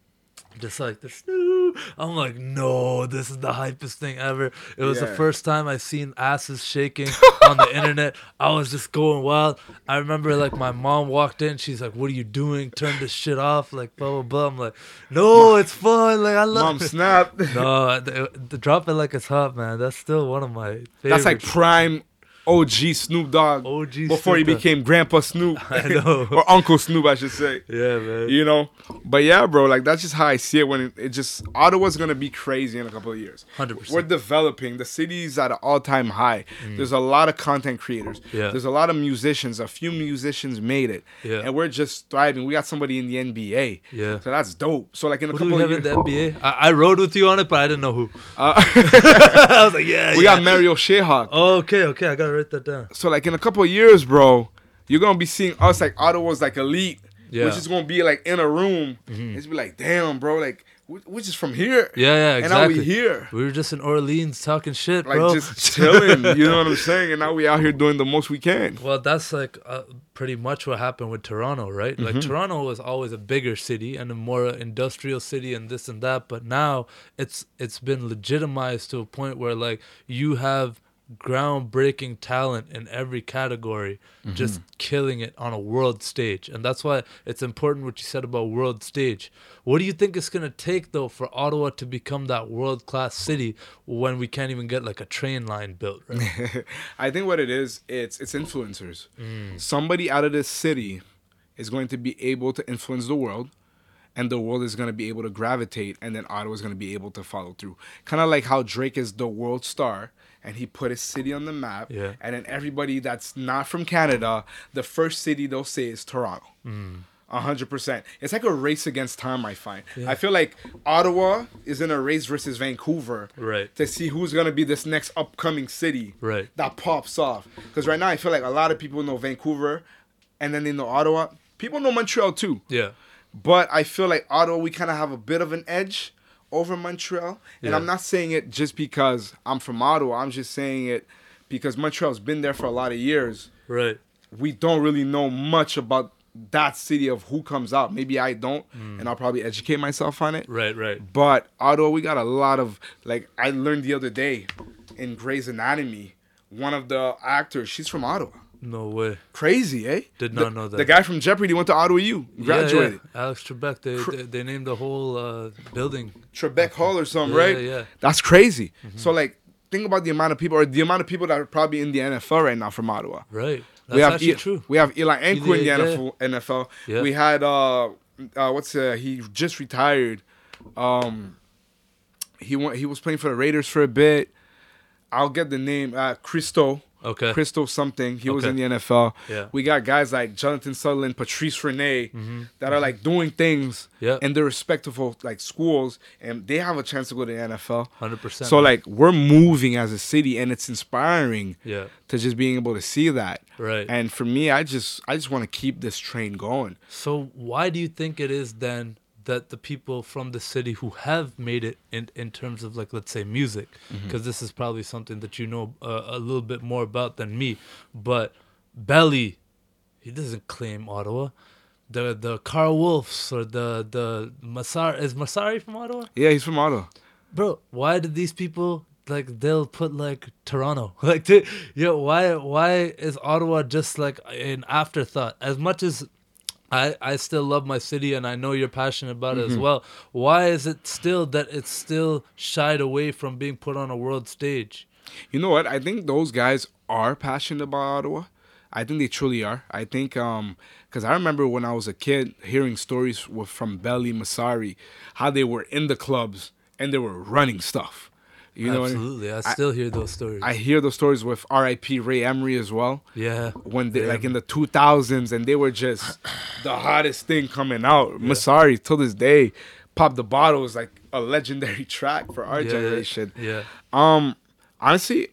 just like the this i'm like no this is the hypest thing ever. It was the first time i seen asses shaking on the internet. I was just going wild. I remember like my mom walked in. She's like what are you doing? Turn this shit off like blah blah blah. I'm like no it's fun. Like i love Mom it. snap. no the, the drop it like it's hot man. That's still one of my favorites That's like prime OG Snoop Dogg. OG before he Snoop Dogg. became Grandpa Snoop. I know. or Uncle Snoop, I should say. yeah man You know, but yeah, bro, like that's just how I see it. When it, it just Ottawa's gonna be crazy in a couple of years. 100%. We're developing. The city's at an all-time high. There's a lot of content creators. Mm. Yeah. There's a lot of musicians. A few musicians made it. Yeah. And we're just thriving. We got somebody in the NBA. Yeah. So that's dope. So like in a Who do couple we of have in the NBA? I, I rode with you on it, but I didn't know who. uh, I was like, yeah, we yeah. got Marial Shayok. Oh, okay, okay, I gotta write that down. So like in a couple of years, bro, you're gonna be seeing us like Ottawa's like elite, Yeah. which is gonna be like in a room. It's be like, damn, bro, like we- we're just from here. Yeah, yeah, exactly. And now we here, We were just in Orleans talking shit, like bro. just chilling. you know what I'm saying? And now we out here doing the most we can. well, that's like uh, pretty much what happened with Toronto, right? Like Mm-hmm. Toronto was always a bigger city and a more industrial city and this and that, but now it's it's been legitimized to a point where like you have groundbreaking talent in every category just killing it on a world stage and that's why it's important what you said about world stage what do you think it's going to take though for ottawa to become that world class city when we can't even get like a train line built right I think what it is, it's it's influencers. Mm. Somebody out of this city is going to be able to influence the world. And the world is going to be able to gravitate, and then Ottawa is going to be able to follow through. Kind of like how Drake is the world star, and he put his city on the map. Yeah. And then everybody that's not from Canada, the first city they'll say is Toronto. Mm. A hundred percent. It's like a race against time. I find. I feel like Ottawa is in a race versus Vancouver Right. to see who's gonna be this next upcoming city Right. that pops off. Because right now I feel like a lot of people know Vancouver, and then they know Ottawa. People know Montreal too, yeah but I feel like Ottawa we kind of have a bit of an edge over Montreal. And Yeah. I'm not saying it just because I'm from Ottawa. I'm just saying it because Montreal's been there for a lot of years. right We don't really know much about that city of who comes out. Maybe I don't, Mm. and I'll probably educate myself on it. right right But Ottawa, we got a lot of like I learned the other day in Grey's Anatomy, one of the actors, she's from Ottawa. No way. Crazy, eh? Did The- not know that. The guy from Jeopardy went to Ottawa U, graduated. Yeah, yeah. Alex Trebek. They, Cr- they named the whole uh, building. Trebek Hall or something, Yeah, right? yeah. That's crazy. Mm-hmm. So like, think about the amount of people, or the amount of people that are probably in the NFL right now from Ottawa. Right. That's we have actually E- true. We have Eli Ankou in the yeah. NFL. NFL. Yeah. We had uh, uh, what's uh, he just retired. Um, he went. He was playing for the Raiders for a bit. I'll get the name. Uh, Christo. Okay. Christo something. He was in the NFL. Yeah. We got guys like Jonathan Sutherland, Patrice Rene, that are like doing things Mm-hmm. Yeah. in their respective like schools, and they have a chance to go to the NFL. Hundred percent. So like we're moving as a city, and it's inspiring Yeah. to just being able to see that. Right. And for me, I just I just want to keep this train going. So why do you think it is then that the people from the city who have made it in in terms of like let's say music, Mm-hmm. because this is probably something that you know uh, a little bit more about than me, but Belly, he doesn't claim Ottawa. The the Karl Wolfs or the the Masar is Massari from Ottawa? Yeah, he's from Ottawa. bro why did these people like they'll put like toronto like they, yo why why is ottawa just like an afterthought as much as I, I still love my city and I know you're passionate about it as well. Why is it still that it's still shied away from being put on a world stage? You know what? I think those guys are passionate about Ottawa. I think they truly are. I think um because I remember when I was a kid hearing stories with, from Belly Massari, how they were in the clubs and they were running stuff. You know, what I mean? Absolutely. I still hear those stories. I hear those stories with R.I.P. Ray Emery as well. yeah. when they Yeah. like in the 2000s and they were just the hottest thing coming out. Massari till this day, pop the bottle is like a legendary track for our yeah, generation. Yeah. Um, honestly,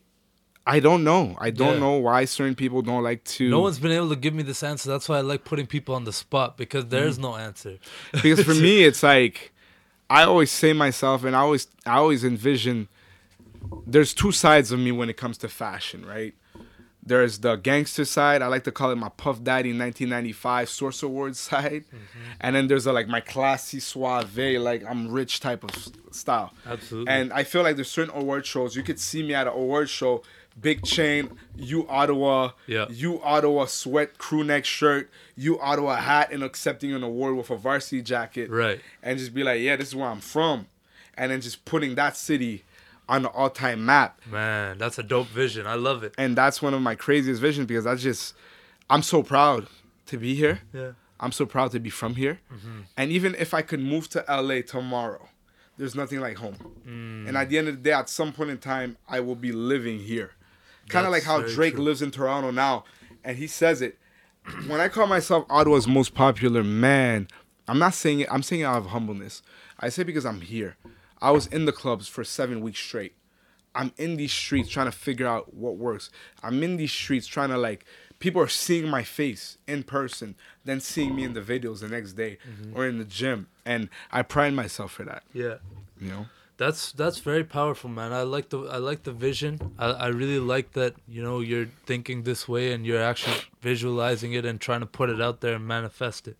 I don't know. I don't Yeah. know why certain people don't like to. No one's been able to give me this answer. That's why I like putting people on the spot because there's no answer. because for me it's like I always say myself and I always I always envision there's two sides of me when it comes to fashion, right? There's the gangster side. I like to call it my Puff Daddy 1995 Source Awards side, mm-hmm. and then there's a, like my classy suave, like I'm rich type of style. Absolutely. And I feel like there's certain award shows you could see me at an award show, big chain, you Ottawa, Yeah. you Ottawa sweat crew neck shirt, you Ottawa hat, and accepting an award with a varsity jacket, Right. And just be like, yeah, this is where I'm from, and then just putting that city on the all-time map Man, that's a dope vision. I love it. and that's one of my craziest visions because I just I'm so proud to be here. Yeah. I'm so proud to be from here. Mm-hmm. And even if I could move to LA tomorrow, there's nothing like home. Mm. And at the end of the day, at some point in time, I will be living here. Kind of like how Drake true. lives in Toronto now, and he says it. When I call myself Ottawa's most popular man, I'm not saying it. I'm saying it out of humbleness. I say because I'm here. I was in the clubs for seven weeks straight. I'm in these streets trying to figure out what works. I'm in these streets trying to like people are seeing my face in person, then seeing me in the videos the next day or in the gym, and I pride myself for that. Yeah. You know, That's that's very powerful, man. I like the I like the vision. I, I really like that you know you're thinking this way and you're actually visualizing it and trying to put it out there and manifest it.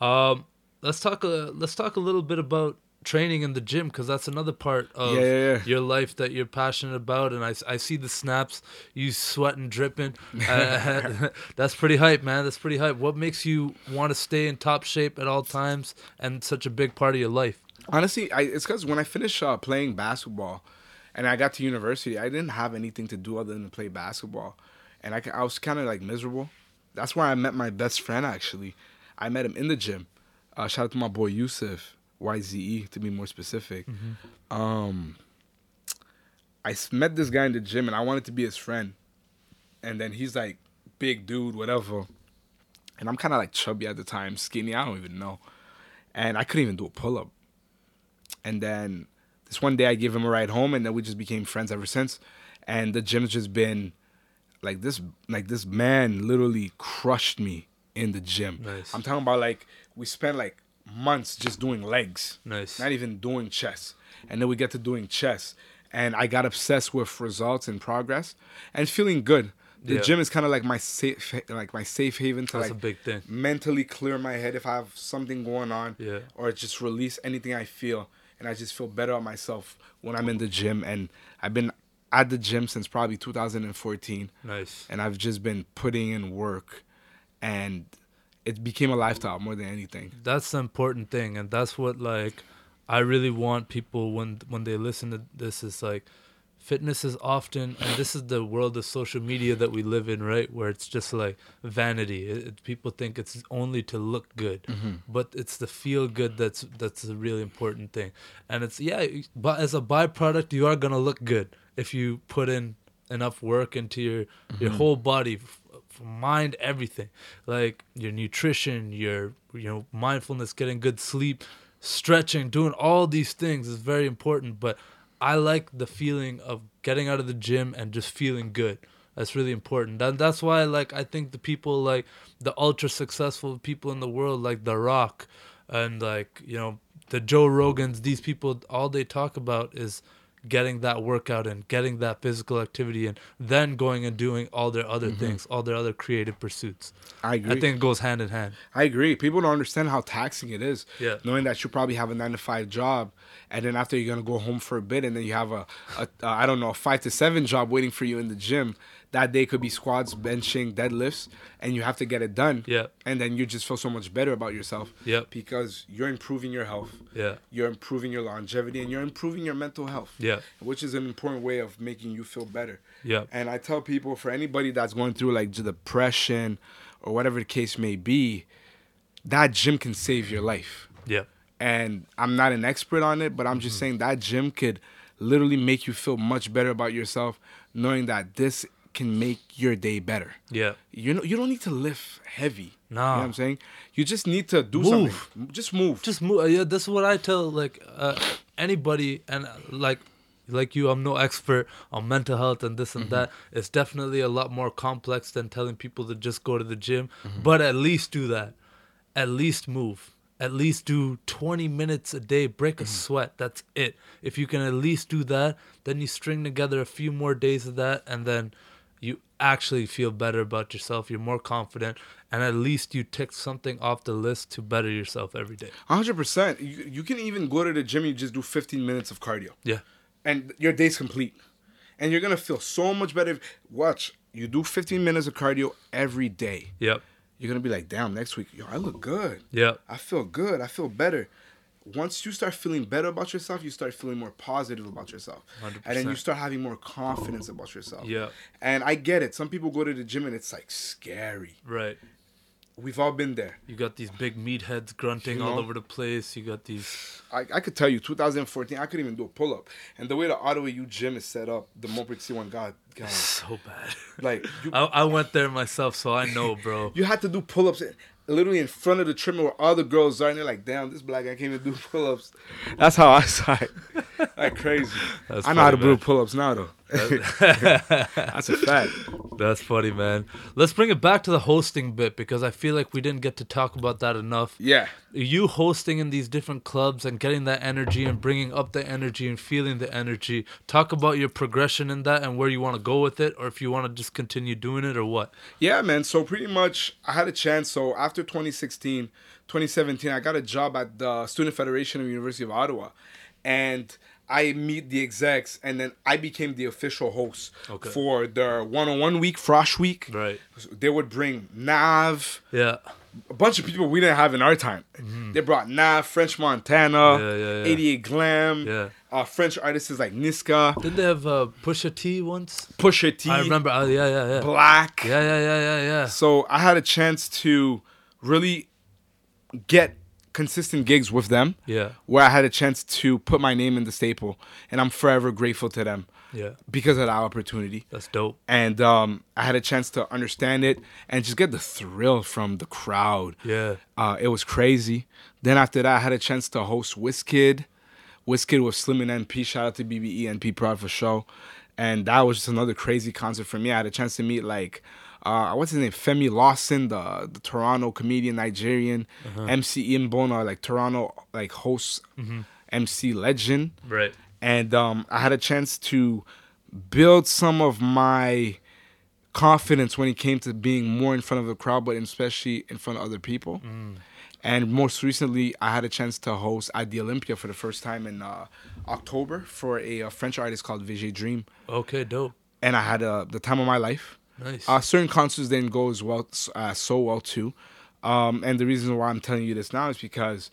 Um, let's talk a let's talk a little bit about training in the gym because that's another part of Yeah, yeah, yeah. your life that you're passionate about. And I, I see the snaps, you sweating, dripping. Uh, that's pretty hype, man. That's pretty hype. What makes you want to stay in top shape at all times and such a big part of your life? honestly, I, it's because when I finished uh, playing basketball, and I got to university, I didn't have anything to do other than play basketball, and I, I was kind of like miserable. That's where I met my best friend. Actually, I met him in the gym. Uh, shout out to my boy Yusuf YZE to be more specific. Um, I met this guy in the gym, and I wanted to be his friend. And then he's like, big dude, whatever. And I'm kind of like chubby at the time, skinny. I don't even know. And I couldn't even do a pull up. And then this one day I gave him a ride home, and then we just became friends ever since. And the gym's just been like this, like this man literally crushed me in the gym. Nice. I'm talking about like we spent like months just doing legs, Nice. not even doing chest, and then we get to doing chest, and I got obsessed with results and progress and feeling good. The Yeah. gym is kind of like my safe, like my safe haven to That's like a big thing. mentally clear my head if I have something going on, Yeah. or just release anything I feel, and I just feel better about myself when I'm in the gym. And I've been at the gym since probably 2014, Nice. and I've just been putting in work, and it became a lifestyle more than anything. That's the important thing, and that's what like I really want people when when they listen to this is like fitness is often and this is the world of social media that we live in right where it's just like vanity. It, it- people think it's only to look good mm-hmm. but it's the feel good that's that's a really important thing. And it's yeah but as a byproduct you are going to look good if you put in enough work into your your mm-hmm. whole body mind everything. Like your nutrition your you know mindfulness getting good sleep stretching doing all these things is very important but i like the feeling of getting out of the gym and just feeling good. That's really important. And that's why like i think the people like the ultra successful people in the world like the rock and like you know the joe rogans these people all they talk about is getting that workout and getting that physical activity and then going and doing all their other mm-hmm. things all their other creative pursuits I agree. i think it goes hand in hand I agree. People don't understand how taxing it is. Yeah. Knowing that you probably have a nine to five job, and then after you're gonna go home for a bit, and then you have a, a, a I don't know, a five to seven job waiting for you in the gym. That day could be squats, benching, deadlifts, and you have to get it done. Yeah. And then you just feel so much better about yourself. Yep. Because you're improving your health. yeah You're improving your longevity, and you're improving your mental health. Yeah. Which is an important way of making you feel better. yeah And I tell people for anybody that's going through like depression or whatever the case may be, that gym can save your life. yeah And I'm not an expert on it, but I'm just mm-hmm. saying that gym could literally make you feel much better about yourself, knowing that this can make your day better. yeah You know, you don't need to lift heavy. No. You know what I'm saying? You just need to do Move. something. Just move. just move yeah this is what i tell like uh, anybody and uh, like like you i'm no expert on mental health and this and that it's definitely a lot more complex than telling people to just go to the gym but at least do that at least move at least do 20 minutes a day break a sweat that's it if you can at least do that then you string together a few more days of that and then actually feel better about yourself you're more confident and at least you tick something off the list to better yourself every day hundred percent. You you can even go to the gym. You just do fifteen minutes of cardio. yeah and your day's complete. And you're gonna feel so much better. Watch, you do 15 minutes of cardio every day. Yep. You're gonna be like, damn, next week, yo, I look good. Yep. I feel good. I feel better. Once you start feeling better about yourself, you start feeling more positive about yourself. And then you start having more confidence about yourself. Yeah. And I get it. Some people go to the gym and it's like scary. Right. We've all been there. You got these big meatheads grunting You all over the place. You got these. I, I could tell you, 2014, I couldn't even do a pull up. And the way the Ottawa U gym is set up, the Mobrick C1, God, God. So bad. Like, you, I, I went there myself, so I know, bro. You had to do pull ups literally in front of the trimmer where all the girls are, and they're like, damn, this black guy can't even do pull ups. That's how I saw it. like crazy. That's I know how to do pull ups now, though. That's a fact. That's funny, man. Let's bring it back to the hosting bit because I feel like we didn't get to talk about that enough. Yeah. You hosting in these different clubs and getting that energy and bringing up the energy and feeling the energy. Talk about your progression in that and where you want to go with it, or if you want to just continue doing it, or what. Yeah, man. So pretty much, I had a chance. So after 2016, 2017, I got a job at the Student Federation of University of Ottawa, and I meet the execs, and then I became the official host Okay. for their one-on-one week, Frosh Week. Right. They would bring Nav, Yeah. a bunch of people we didn't have in our time. They brought Nav, French Montana, Mm-hmm. Yeah, yeah, yeah. 88 Glam, Yeah. uh, French artists like Niska, Didn't they have uh, Pusha T once? Pusha T, I remember. Uh, yeah, yeah, yeah. Black. Yeah, yeah, yeah, yeah, yeah. So I had a chance to really get consistent gigs with them Yeah. where I had a chance to put my name in the staple. And I'm forever grateful to them Yeah. because of that opportunity. That's dope. And um, I had a chance to understand it and just get the thrill from the crowd. Yeah. Uh, it was crazy. Then after that, I had a chance to host Wizkid. Wizkid with Slim and NP. Shout out to BBE and P Prod for show. And that was just another crazy concert for me. I had a chance to meet like, uh, what's his name? Femi Lawson, the, the Toronto comedian, Nigerian. MC Ian Bona, like Toronto like host, MC legend Right. and um, I had a chance to build some of my confidence when it came to being more in front of the crowd, but especially in front of other people. Mm. And most recently, I had a chance to host at the Olympia for the first time in uh, October for a, uh French artist called Vegedream, Okay, dope. and I had uh, the time of my life. Nice. Uh, certain concerts didn't go as well, uh, so well too. Um, and the reason why I'm telling you this now is because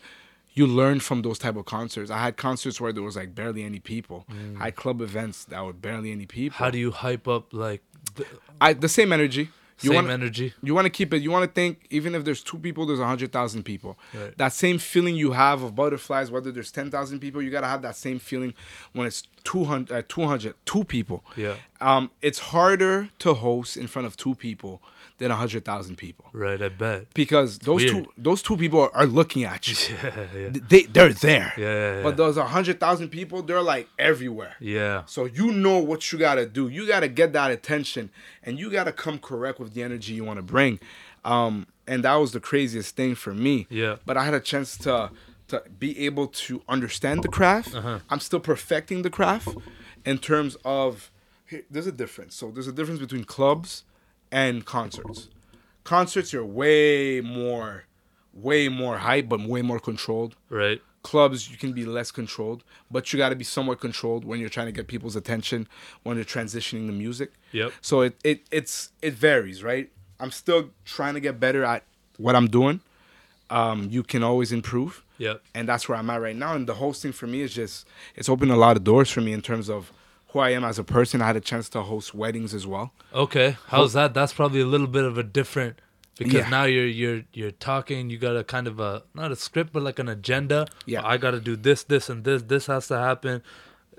you learn from those type of concerts. I had concerts where there was like barely any people. I had club events that were barely any people. How do you hype up like the I the same energy. You same want energy? you want to keep it. You want to think even if there's two people, there's a hundred thousand people. Right. That same feeling you have of butterflies, whether there's ten thousand people, you gotta have that same feeling when it's 200, uh, 200 two people. Yeah. Um, it's harder to host in front of two people than a hundred thousand people Right, I bet. because those weird. two those two people are, are looking at you. Yeah, yeah. They they're there. Yeah, yeah. But those a hundred thousand people, they're like everywhere. Yeah. So you know what you gotta do. You gotta get that attention, and you gotta come correct with the energy you want to bring. Um, and that was the craziest thing for me. Yeah. But I had a chance to to be able to understand the craft. Uh-huh. I'm still perfecting the craft in terms of. here- There's a difference. So there's a difference between clubs and concerts. Concerts, you're way more, way more hype, but way more controlled Right. clubs you can be less controlled but you got to be somewhat controlled when you're trying to get people's attention when you're transitioning the music Yep. so it, it it's it varies right i'm still trying to get better at what i'm doing um you can always improve Yep. and that's where i'm at right now and the hosting for me is just it's opened a lot of doors for me in terms of who i am as a person i had a chance to host weddings as well Okay. How's that? That's probably a little bit of a different because Yeah. now you're you're you're talking. You got a kind of a not a script, but like an agenda. Yeah. I got to do this, this, and this. This has to happen.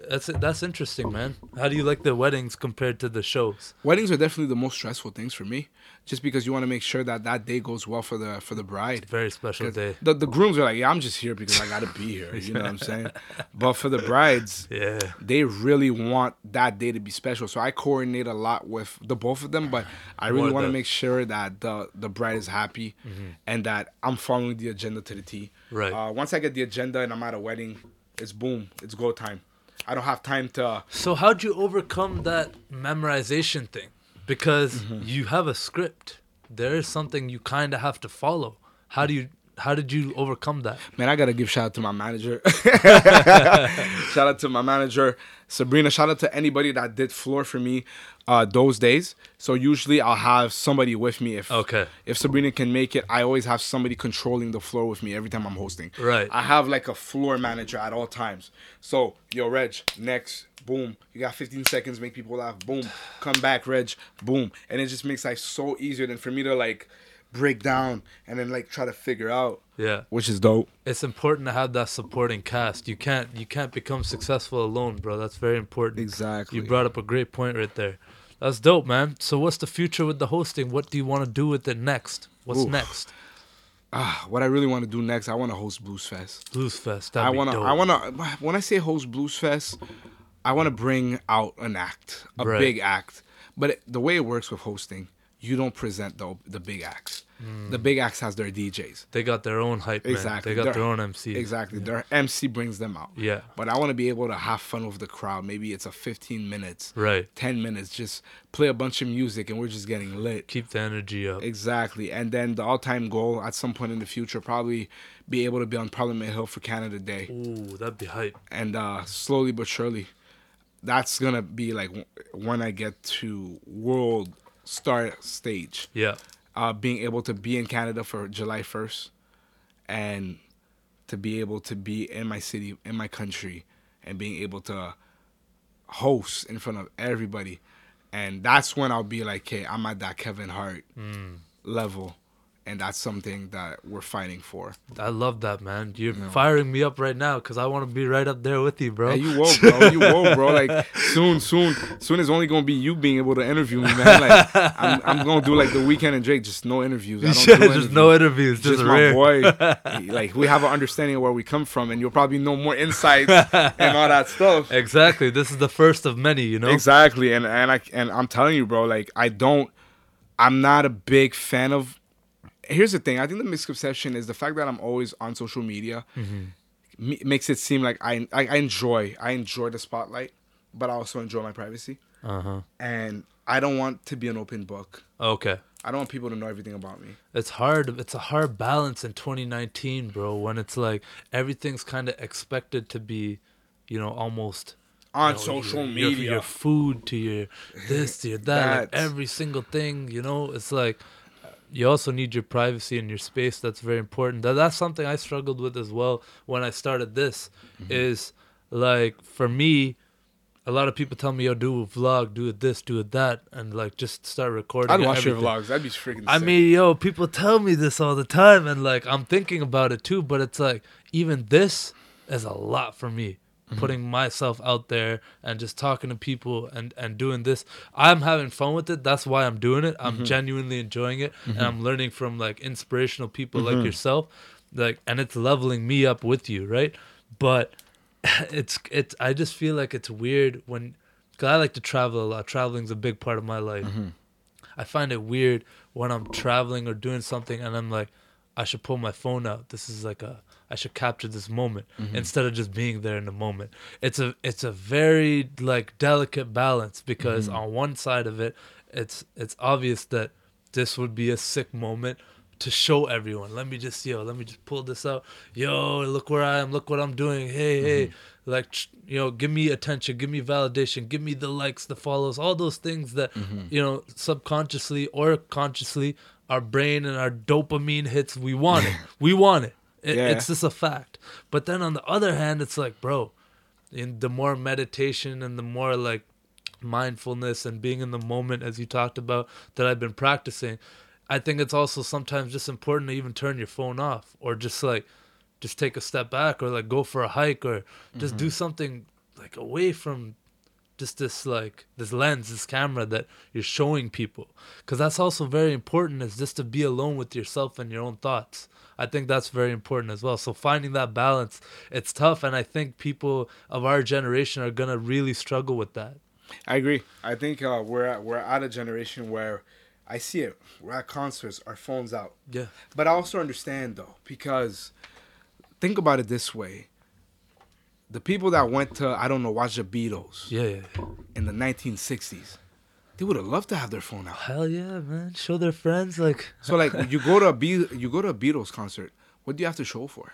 That's that's interesting, man. How do you like the weddings compared to the shows? weddings are definitely the most stressful things for me just because you want to make sure that that day goes well for the for the bride Very special day. The, the grooms are like, yeah, I'm just here because I gotta be here. You know what I'm saying? But for the brides, Yeah. they really want that day to be special. So I coordinate a lot with the both of them, but I really want to make sure that the the bride is happy and that I'm following the agenda to the T. Right. Uh, once I get the agenda and I'm at a wedding, it's boom, it's go time. I don't have time to. So how'd you overcome that memorization thing? Because Mm-hmm. you have a script. There is something you kind of have to follow. How do you? How did you overcome that? Man, I gotta give shout out to my manager. shout out to my manager, Sabrina. Shout out to anybody that did floor for me uh, those days. So usually I'll have somebody with me if Okay. if Sabrina can make it. I always have somebody controlling the floor with me every time I'm hosting. Right. I have like a floor manager at all times. So yo, Reg, next, boom. You got 15 seconds, make people laugh. Boom. Come back, Reg. Boom. And it just makes life so easier than for me to like break down and then like try to figure out, Yeah. which is dope. It's important to have that supporting cast. You can't you can't become successful alone, bro. That's very important. Exactly. You brought up a great point right there. That's dope, man. So what's the future with the hosting? What do you want to do with it next? What's Oof. next? Ah, what I really want to do next, I want to host Blues Fest. Blues Fest. I want to. I want to. When I say host Blues Fest, I want to bring out an act, a Right. big act. But it, the way it works with hosting, you don't present the the big acts. The big acts has their DJs. They got their own hype, man. Exactly. They got They're- their own MC. Exactly. Their MC brings them out. Yeah. But I want to be able to have fun with the crowd. Maybe it's a 15 minutes, Right. 10 minutes, just play a bunch of music and we're just getting lit. Keep the energy up. Exactly. And then the all-time goal at some point in the future probably be able to be on Parliament Hill for Canada Day. Ooh, that'd be hype. and uh, slowly but surely, that's gonna be like when I get to world star stage, Yeah. uh, being able to be in Canada for July first, and to be able to be in my city, in my country, and being able to host in front of everybody, and that's when I'll be like, "Okay, I'm at that Kevin Hart level." And that's something that we're fighting for. I love that, man. You're firing me up right now because I want to be right up there with you, bro. Yeah, you will, bro. You will, bro. Like soon, soon, soon is only gonna be you being able to interview me, man. Like I'm, I'm gonna do like the Weeknd and Drake, just no interviews. I don't Yeah, do just interviews. no interviews, just, Just my boy. like we have an understanding of where we come from, and you'll probably know more insights and all that stuff. Exactly. This is the first of many, you know. Exactly, and and I and I'm telling you, bro. Like I don't, I'm not a big fan of. Here's the thing. I think the misconception is the fact that I'm always on social media me- makes it seem like I, I I enjoy I enjoy the spotlight, but I also enjoy my privacy. Uh huh. And I don't want to be an open book. Okay. I don't want people to know everything about me. It's hard. It's a hard balance in 2019, bro. When it's like everything's kind of expected to be, you know, almost On you know, social your, media. your, your food to your this to your that, like every single thing. You know, it's like you also need your privacy and your space. That's very important. That that's something I struggled with as well when I started this. Mm-hmm. Is like for me. A lot of people tell me, "Yo, do a vlog, do it this, do it that," and like just start recording. I'd watch your vlogs. That'd be freaking. Sick. I sick. mean, yo, people tell me this all the time, and like I'm thinking about it too. But it's like even this is a lot for me. Mm-hmm. Putting myself out there and just talking to people and and doing this, I'm having fun with it. That's why I'm doing it. Mm-hmm. I'm genuinely enjoying it, and I'm learning from like inspirational people Mm-hmm. like yourself. Like, and it's leveling me up with you, right? But it's it's. I just feel like it's weird when, cause I like to travel a lot. Traveling's a big part of my life. I find it weird when I'm traveling or doing something and I'm like, I should pull my phone out. This is like a I should capture this moment mm-hmm. instead of just being there in the moment. It's a it's a very like delicate balance because mm-hmm. on one side of it, it's it's obvious that this would be a sick moment to show everyone. Let me just yo, let me just pull this out. Yo, look where I am. Look what I'm doing. Hey, hey, mm-hmm. like you know, give me attention, give me validation, give me the likes, the follows, all those things that you know subconsciously or consciously our brain and our dopamine hits. We want it. we want it. It- Yeah. It's just a fact. But then on the other hand, it's like, bro, in the more meditation and the more like mindfulness and being in the moment as you talked about that I've been practicing, I think it's also sometimes just important to even turn your phone off or just like just take a step back or like go for a hike or just do mm-hmm. something like away from just this like this lens this camera that you're showing people because that's also very important is just to be alone with yourself and your own thoughts i think that's very important as well so finding that balance it's tough and i think people of our generation are gonna really struggle with that I agree. I think uh, we're at, we're at a generation where I see it. We're at concerts, our phones out. yeah But I also understand though, because think about it this way: the people that went to I don't know watch the Beatles yeah yeah, yeah. in the 1960s, they would have loved to have their phone out. hell yeah man show their friends like So like you go to a Be- you go to a Beatles concert, what do you have to show for?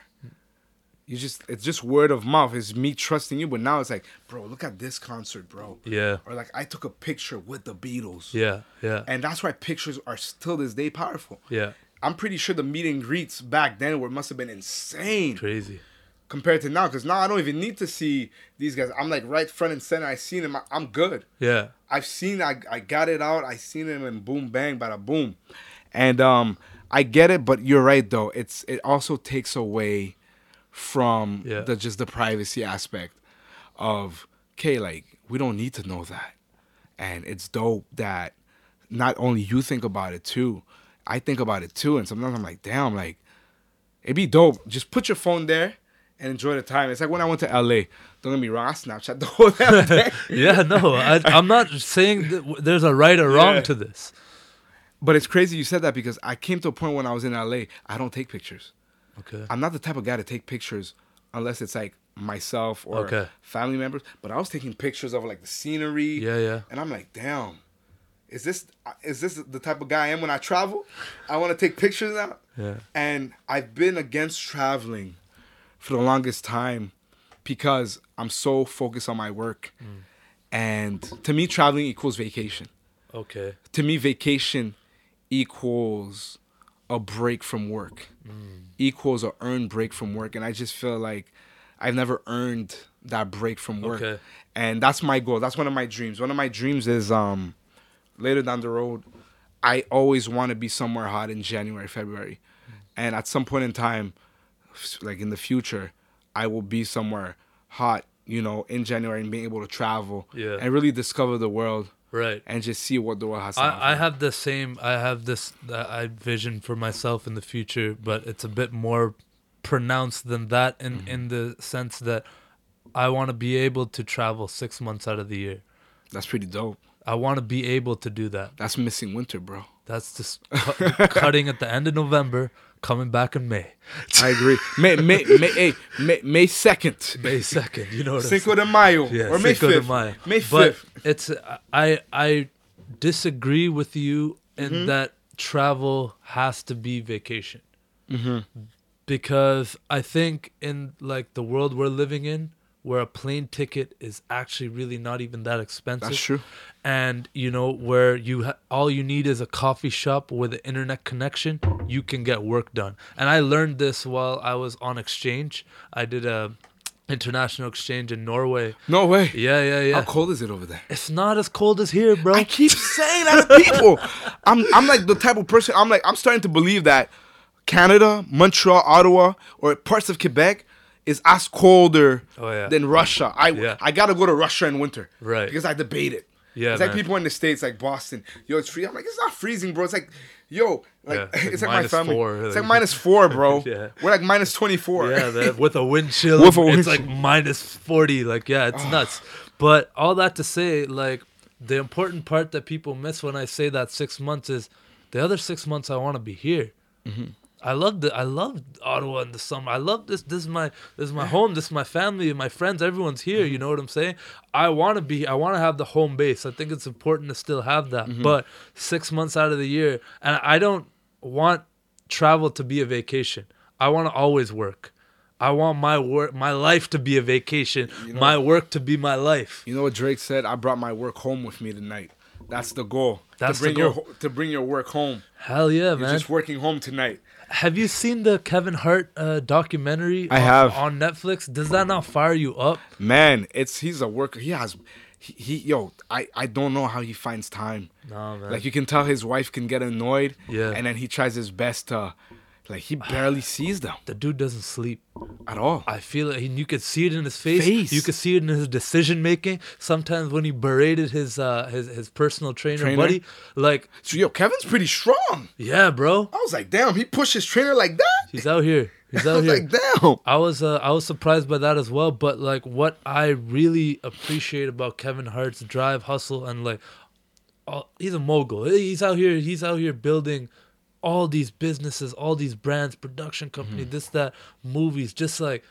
You just it's just word of mouth. It's me trusting you, but now it's like, bro, look at this concert, bro. yeah Or like I took a picture with the Beatles. yeah yeah And that's why pictures are still this day powerful. yeah I'm pretty sure the meet and greets back then were must have been insane crazy compared to now. Because now I don't even need to see these guys. I'm like right front and center. I seen them. I- I'm good. yeah I've seen. I I got it out. I seen them and boom bang bada boom, and um I get it. But you're right though. It's it also takes away from Yeah. the just the privacy aspect of okay like we don't need to know that, and it's dope that not only you think about it too. I think about it too, and sometimes I'm like, damn, like it'd be dope. Just put your phone there and enjoy the time. It's like when I went to LA. Don't get me wrong, I Snapchat the whole damn day. yeah no I, i'm not saying that there's a right or wrong Yeah. to this But it's crazy you said that because I came to a point when I was in LA, I don't take pictures. okay I'm not the type of guy to take pictures unless it's like myself or Okay. family members. But I was taking pictures of like the scenery. yeah yeah And I'm like, damn, is this is this the type of guy I am when I travel? I want to take pictures now. yeah And I've been against traveling for the longest time because I'm so focused on my work. Mm. And to me, traveling equals vacation. Okay. To me vacation equals a break from work equals a earned break from work. And i just feel like i've never earned that break from work. Okay. and that's my goal. That's one of my dreams. One of my dreams is um later down the road i always want to be somewhere hot in january february. And at some point in time like in the future i will be somewhere hot you know in january and being able to travel Yeah. and really discover the world right and just see what the world has to offer. I, I have the same I have this uh, I vision for myself in the future, but it's a bit more pronounced than that in Mm-hmm. in the sense that I want to be able to travel 6 months out of the year. That's pretty dope. I want to be able to do that. That's missing winter, bro. That's just cu- cutting at the end of November, coming back in May. I agree. May May May May May second, May 2nd, you know what I'm Cinco de Mayo, yeah, or May fifth. May But fifth. it's I I disagree with you in Mm-hmm. that travel has to be vacation. Mm-hmm. Because I think in like the world we're living in, where a plane ticket is actually really not even that expensive. That's true. And you know where you ha- all you need is a coffee shop with an internet connection, you can get work done. And I learned this while I was on exchange. I did a international exchange in Norway. No way. Yeah, yeah, yeah. How cold is it over there? It's not as cold as here, bro. I keep saying that to people. I'm I'm like the type of person. I'm like I'm starting to believe that Canada, Montreal, Ottawa, or parts of Quebec is as colder Oh, yeah. than Russia. I Yeah. I gotta go to Russia in winter, Right. Because I debate it. Yeah, it's like people in the states, like Boston. Yo, it's free. I'm like, it's not freezing, bro. It's like, yo, like Yeah, it's, it's like my family. four, It's like- like minus four, bro. Yeah. We're like minus twenty four. Yeah, that, with a wind chill, With a wind it's like minus forty. Like, yeah, it's nuts. But all that to say, like, the important part that people miss when I say that six months is the other six months I want to be here. Mm-hmm. I love the I love Ottawa in the summer. I love this. This is my this is my home. This is my family, my friends. Everyone's here. You mm-hmm. know what I'm saying? I want to be. I want to have the home base. I think it's important to still have that. Mm-hmm. But six months out of the year, and I don't want travel to be a vacation. I want to always work. I want my work, my life to be a vacation. know- my work to be my life. You know what Drake said? I brought my work home with me tonight. That's the goal. That's to bring the your to bring your work home. Hell yeah, You're man! just working home tonight. Have you seen the Kevin Hart uh, documentary? I on, have. on Netflix. Does that not fire you up? Man, it's he's a worker. He has he, he yo, I I don't know how he finds time. No, man. Like you can tell his wife can get annoyed. Yeah. And then he tries his best to like he barely sees them the dude doesn't sleep. at all. I feel it. You could see it in his face. Face. You could see it in his decision making. Sometimes when he berated his uh his, his personal trainer, Trainer? buddy, like So yo, Kevin's pretty strong. yeah, bro, I was like, damn, he pushed his trainer like that. he's out here. He's out I was here. like, damn. I was uh, I was surprised by that as well. But like what I really appreciate about Kevin Hart's drive, hustle, and like, all, he's a mogul. He's out here. He's out here building all these businesses, all these brands, production company, Mm-hmm. this that, movies. Just like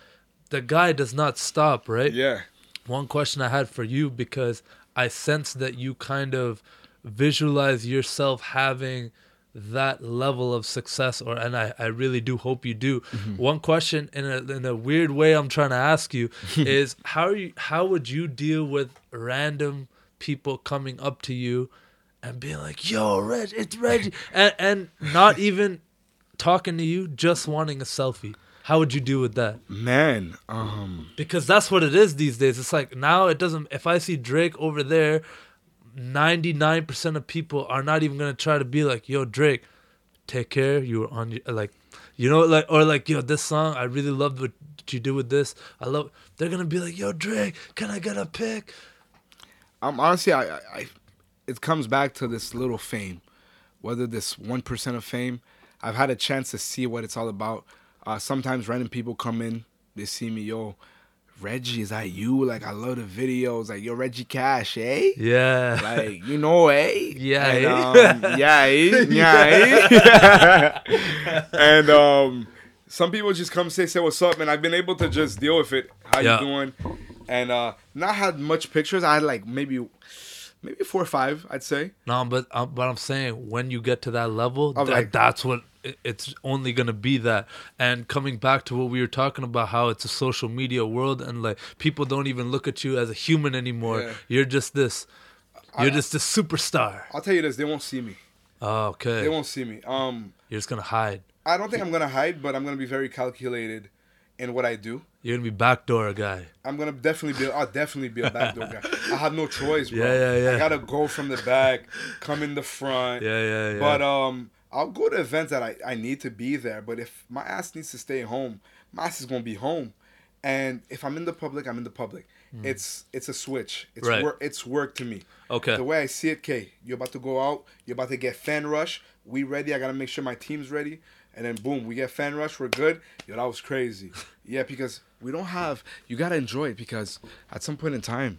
the guy does not stop. Right. Yeah. One question I had for you because I sense that you kind of visualize yourself having that level of success or and I, I really do hope you do. One question in a in a weird way I'm trying to ask you is how are you how would you deal with random people coming up to you and being like, yo, Reg, it's Reggie and and not even talking to you, just wanting a selfie. How would you deal with that? Man, um because that's what it is these days. It's like now it doesn't. If I see Drake over there, ninety nine percent of people are not even gonna try to be like, "Yo, Drake, take care. You were on your like, you know, like or like, yo, this song I really loved what you did with this. I love." They're gonna be like, "Yo, Drake, can I get a pic?" I'm honestly I, I, I it comes back to this little fame. Whether this one percent of fame, I've had a chance to see what it's all about. Uh, sometimes random people come in, they see me, yo, Reggie, is that you? Like I love the videos, like yo, Reggie Cash, eh? Yeah, Like you know, eh? Yeah, and, eh? um, yeah, eh? yeah. eh? and um, some people just come say, say what's up, and I've been able to just deal with it. How Yeah. you doing? And uh, not had much pictures. I had like maybe, maybe four or five, I'd say. no, but uh, but I'm saying when you get to that level, that, like- that's what it's only gonna be that. And coming back to what we were talking about, how it's a social media world, and like people don't even look at you as a human anymore. Yeah. You're just this. You're I- just a superstar. I'll tell you this: they won't see me. Oh, okay. They won't see me. Um, You're just gonna hide. I don't think I'm gonna hide, but I'm gonna be very calculated in what I do. You're gonna be backdoor guy. I'm gonna definitely be. I'll definitely be a backdoor guy. I have no choice, bro. Yeah, yeah, yeah. I gotta go from the back, come in the front. Yeah, yeah, yeah. But um, I'll go to events that I, I need to be there. But if my ass needs to stay home, my ass is gonna be home. And if I'm in the public, I'm in the public. It's it's a switch. It's. Right. work. It's work to me. okay. The way I see it, K, you're about to go out. You're about to get fan rush. We ready. I gotta make sure my team's ready. And then boom, we get fan rush. We're good. Yo, that was crazy. Yeah, because we don't have. You gotta enjoy it because at some point in time,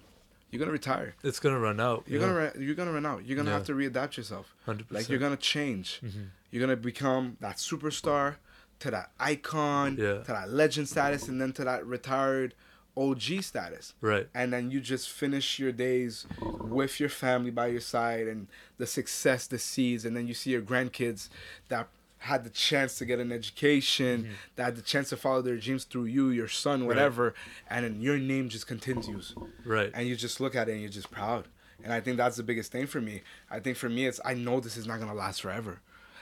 you're gonna retire. it's gonna run out. You're yeah. gonna you're gonna run out. You're gonna Yeah. have to readapt yourself. 100%. Like you're gonna change. Mm-hmm. You're gonna become that superstar to that icon Yeah. to that legend status, and then to that retired OG status. Right. And then you just finish your days with your family by your side and the success, the seeds, and then you see your grandkids that had the chance to get an education, Mm-hmm. that had the chance to follow their dreams through you, your son, whatever, and then your name just continues. Right. And you just look at it and you're just proud. And I think that's the biggest thing for me. I think for me, it's I know this is not gonna last forever,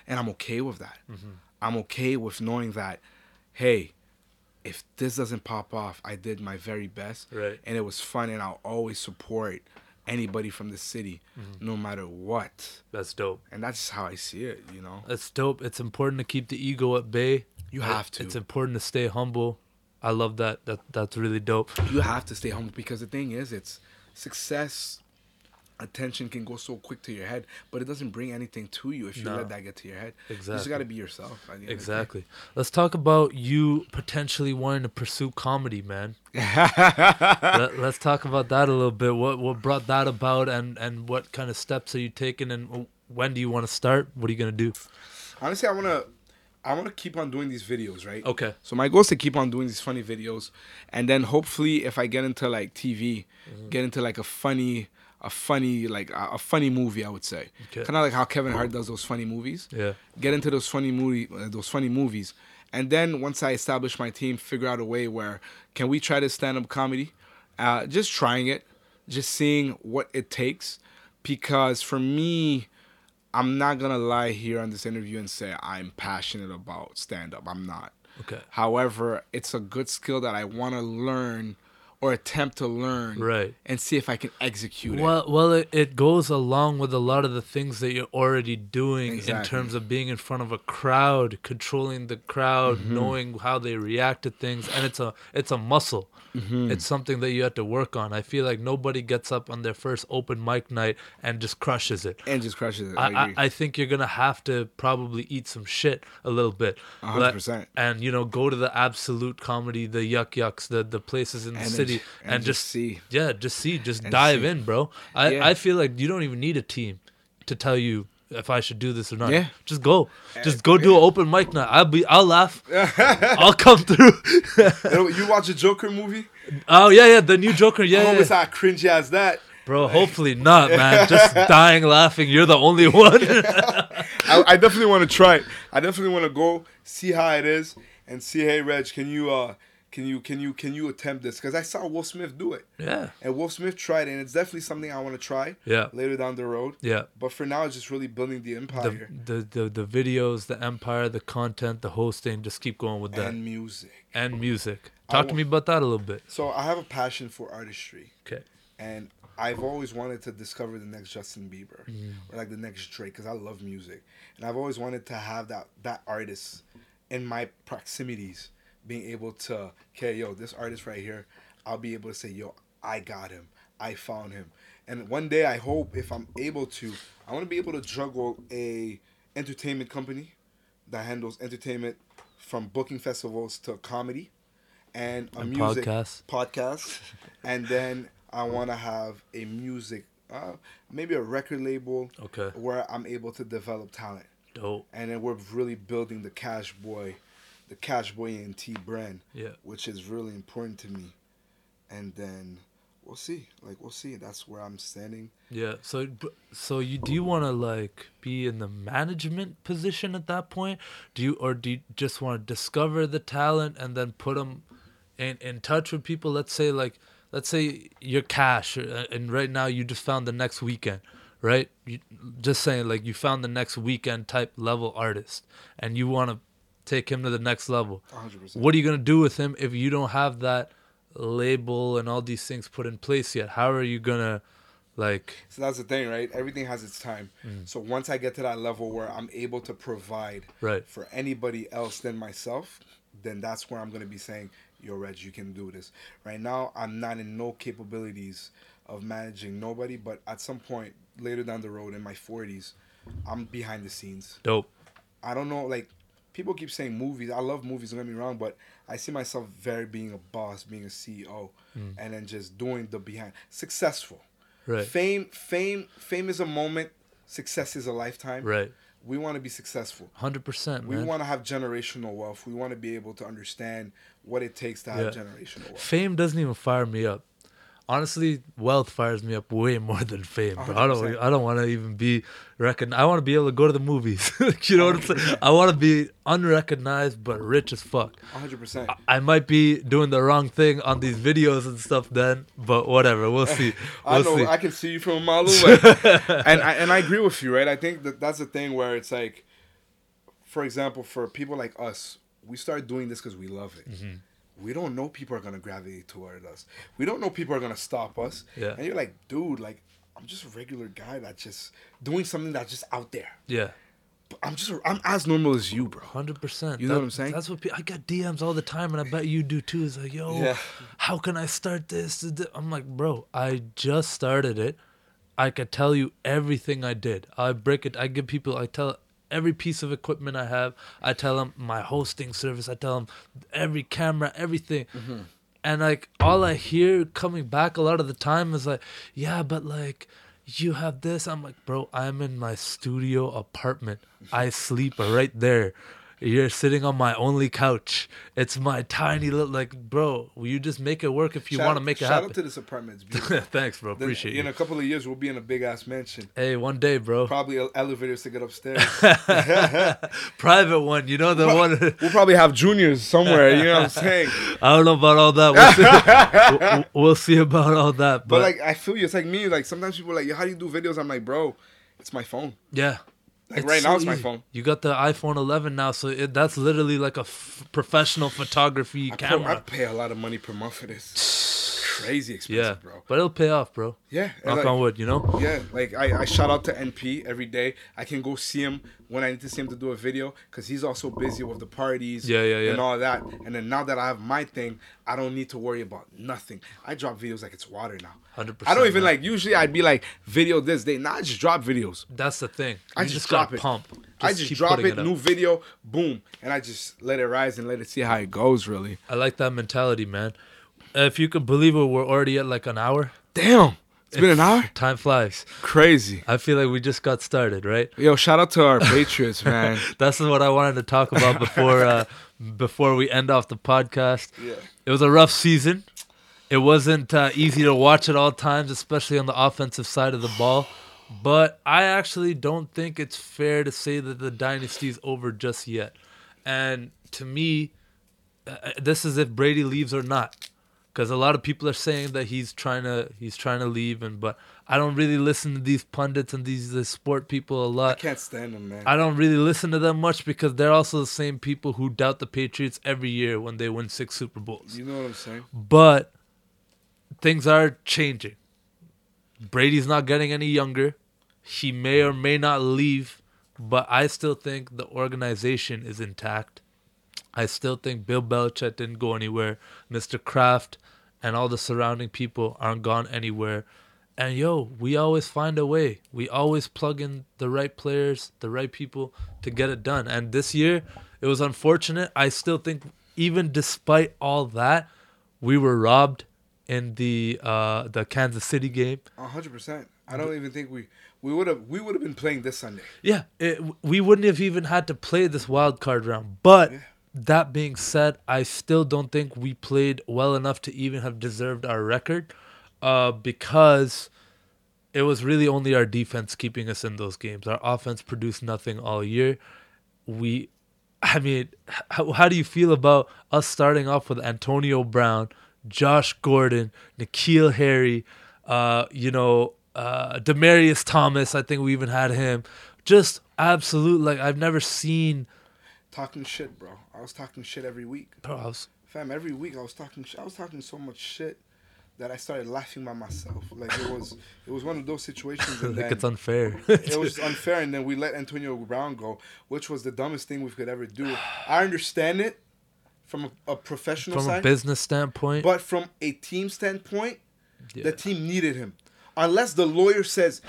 and I'm okay with that. Mm-hmm. I'm okay with knowing that, hey, if this doesn't pop off, I did my very best, Right. and it was fun, and I'll always support anybody from the city, Mm-hmm. no matter what. That's dope. And that's how I see it, you know. That's dope. It's important to keep the ego at bay. You have to. It's important to stay humble. I love that. That that's really dope. you have to stay humble because the thing is it's success attention can go so quick to your head but it doesn't bring anything to you if you No. let that get to your head Exactly. you just Exactly. got to be yourself at the end of the day. Exactly. Let's talk about you potentially wanting to pursue comedy, man. Let, us talk about that a little bit. What what brought that about, and and what kind of steps are you taking, and when do you want to start? What are you gonna do? honestly i want to i want to keep on doing these videos right Okay. so my goal is to keep on doing these funny videos and then hopefully if i get into like tv Mm-hmm. get into like a funny a funny like a, a funny movie i would say. Okay. kind of like how kevin hart does those funny movies. Yeah. get into those funny movie uh, those funny movies. And then once i establish my team figure out a way where can we try to stand up comedy? Uh, just trying it. Just seeing what it takes. Because for me i'm not gonna lie here on this interview and say i'm passionate about stand up i'm not. Okay. however it's a good skill that i want to learn or attempt to learn Right. and see if i can execute it Well, well, it, it goes along with a lot of the things that you're already doing in terms of being in front of a crowd, controlling the crowd, Mm-hmm. knowing how they react to things, and it's a it's a muscle. Mm-hmm. It's something that you have to work on. I feel like nobody gets up on their first open mic night and just crushes it. and just crushes it i, I, I. I think you're gonna have to probably eat some shit a little bit, hundred percent. and you know go to the absolute comedy, the Yuk Yuks, the the places in the And city, and, and just see. yeah, just see, just dive see. in, bro. I Yeah. I feel like you don't even need a team to tell you if I should do this or not. Yeah. Just go, just go do an open mic night. I'll be, I'll laugh, I'll come through. You- watch a joker movie oh yeah, yeah, the new Joker, yeah, I yeah, always yeah. how cringy as that bro. Hopefully not, man. Just dying laughing. You're the only one. I, I definitely want to try it. I definitely want to go see how it is and see. Hey, Reg, can you uh, can you can you can you attempt this? Because I saw Will Smith do it, yeah, and Will Smith tried it, and it's definitely something I want to try. Yeah. Later down the road. yeah. But for now, it's just really building the the, empire the the the videos, the empire, the content, the hosting. Just keep going with that and music. and music. Talk to me about that a little bit. So I have a passion for artistry, Okay. and I've always wanted to discover the next Justin Bieber Mm. or like the next Drake because I love music, and I've always wanted to have that that artist in my proximities, being able to, okay, yo, this artist right here, I'll be able to say, yo, I got him, I found him, and one day I hope if I'm able to, I want to be able to juggle a entertainment company that handles entertainment from booking festivals to comedy and a And music podcasts. podcast and then i want to have a music uh, maybe a record label Okay. where i'm able to develop talent Dope. and then we're really building the cash boy the cash boy and t brand Yeah. which is really important to me and then we'll see like we'll see that's where i'm standing Yeah. So, so you do you want to like be in the management position at that point? Do you or do you just want to discover the talent and then put them in in touch with people? Let's say like let's say you're cash uh, and right now you just found the next Weeknd, right? You just saying like you found the next Weeknd type level artist and you want to take him to the next level. 100% What are you gonna do with him if you don't have that label and all these things put in place yet? How are you gonna like? so that's the thing right everything has its time Mm. so once i get to that level where i'm able to provide Right. for anybody else than myself, then that's where I'm gonna be saying, "Yo, Reg, you can do this." Right now, I'm not in no capabilities of managing nobody, but at some point later down the road, in my 40s, I'm behind the scenes. Dope. I don't know, like people keep saying movies. I love movies. Don't get me wrong, but I see myself very being a boss, being a CEO, hmm. and then just doing the behind successful. Right. Fame, fame, fame is a moment. Success is a lifetime Right. we want to be successful. Hundred percent, We want to have generational wealth. We want to be able to understand what it takes to have Yeah. generational wealth. Fame doesn't even fire me up. Honestly, wealth fires me up way more than fame, bro. I don't. I don't want to even be recognized. I want to be able to go to the movies. you know what I'm saying? I want to be unrecognized but rich as fuck. 100%. I might be doing the wrong thing on these videos and stuff then, but whatever. We'll see. I We'll know. see. I can see you from a mile away, and I, and I agree with you, right? I think that that's the thing where it's like, for example, for people like us, we start doing this because we love it. Mm-hmm. We don't know people are gonna gravitate toward us. We don't know people are gonna stop us. Yeah. And you're like, dude, like I'm just a regular guy that's just doing something that's just out there. yeah. But I'm just I'm as normal as you, bro. Hundred percent. You know what I'm saying? That's what pe- I got DMs all the time, and I bet you do too. It's like, yo, Yeah. how can I start this? I'm like, bro, I just started it. I could tell you everything I did. I break it. I give people. I tell every piece of equipment I have. I tell them my hosting service. I tell them every camera, everything. Mm-hmm. And like all I hear coming back a lot of the time is like, yeah, but like you have this. I'm like, bro, I'm in my studio apartment. I sleep right there. You're sitting on my only couch. It's my tiny little like, bro. Will you just make it work if you want to make it shout happen? out to this apartment. Thanks, bro. Then Appreciate it. in a couple of years, we'll be in a big ass mansion. Hey, one day, bro. Probably elevators to get upstairs. Private one. You know the one. we'll probably have juniors somewhere. You know what I'm saying? I don't know about all that. We'll see, we'll, we'll see about all that. But, But like, I feel you. It's like me. Like sometimes people are like, "Yo, how do you do videos?" I'm like, "Bro, it's my phone. yeah. Like right now, it's my phone. You got the iPhone 11 now, so it, that's literally like a f- professional photography I, pay, I pay a lot of money per month for this. Crazy expensive, Yeah, bro. but it'll pay off, bro. Yeah, Knock like- on wood, you know. Yeah, like I, I shout out to NP every day. I can go see him when I need to see him to do a video because he's also busy with the parties Yeah, yeah, yeah. and all that. And then now that I have my thing, I don't need to worry about nothing. I drop videos like it's water now. 100%, I don't even man. like. Usually I'd be like video this day. Now I just drop videos. That's the thing. I You just, gotta drop it. Pump. I just drop putting it, new video, boom, and I just let it rise and let it see how it goes. Really. I like that mentality, man. If you could believe it, we're already at like an hour. Damn, it's been an hour. Time flies. Crazy. I feel like we just got started, right? Yo, shout out to our Patriots, man. That's what I wanted to talk about before uh, before we end off the podcast. Yeah. It was a rough season. It wasn't uh, easy to watch at all times, especially on the offensive side of the ball. But I actually don't think it's fair to say that the dynasty is over just yet. And to me, uh, this is if Brady leaves or not, because a lot of people are saying that he's trying to he's trying to leave, and but I don't really listen to these pundits and these uh, sport people a lot. I can't stand them, man. I don't really listen to them much because they're also the same people who doubt the Patriots every year when they win six Super Bowls. you know what I'm saying? But things are changing. Brady's not getting any younger. He may or may not leave, but I still think the organization is intact. I still think Bill Belichick didn't go anywhere. Mr. Kraft and all the surrounding people aren't gone anywhere. And yo, we always find a way. We always plug in the right players, the right people to get it done. And this year, it was unfortunate. I still think, even despite all that, we were robbed in the uh, the Kansas City game. A hundred percent. I don't even think we we would have we would have been playing this Sunday. Yeah, it, we wouldn't have even had to play this wild card round. But Yeah. That being said, I still don't think we played well enough to even have deserved our record, uh, because it was really only our defense keeping us in those games. Our offense produced nothing all year. We, I mean, how, how do you feel about us starting off with Antonio Brown, Josh Gordon, N'Keal Harry, uh, you know, uh, Demaryius Thomas? I think we even had him. Just absolute, like I've never seen. Talking shit, bro. I was talking shit every week. Bro, I was, Fam, every week I was talking sh- I was talking so much shit that I started laughing by myself. Like it was it was one of those situations and like it's unfair. it was unfair and then we let Antonio Brown go, which was the dumbest thing we could ever do. I understand it from a, a professional From a business standpoint, but from a team standpoint, yeah, the team needed him. Unless the lawyer says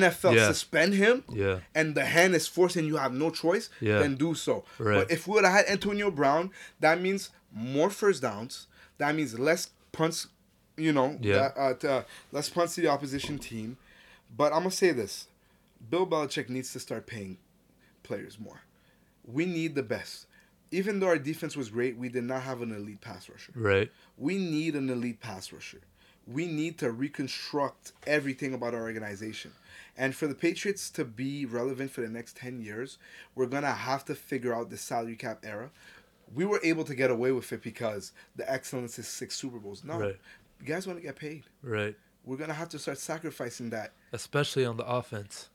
NFL Yeah. suspend him yeah, and the hand is forced and you have no choice, Yeah. then do so. Right. But if we would have had Antonio Brown, that means more first downs. That means less punts, you know, Yeah. that, uh, to, less punts to the opposition team. But I'm going to say this Bill Belichick needs to start paying players more. We need the best. Even though our defense was great, we did not have an elite pass rusher. Right. We need an elite pass rusher. We need to reconstruct everything about our organization. And for the Patriots to be relevant for the next 10 years, we're going to have to figure out the salary cap era. We were able to get away with it because the excellence is six Super Bowls. No, Right. you guys want to get paid. Right. We're going to have to start sacrificing that. Especially on the offense.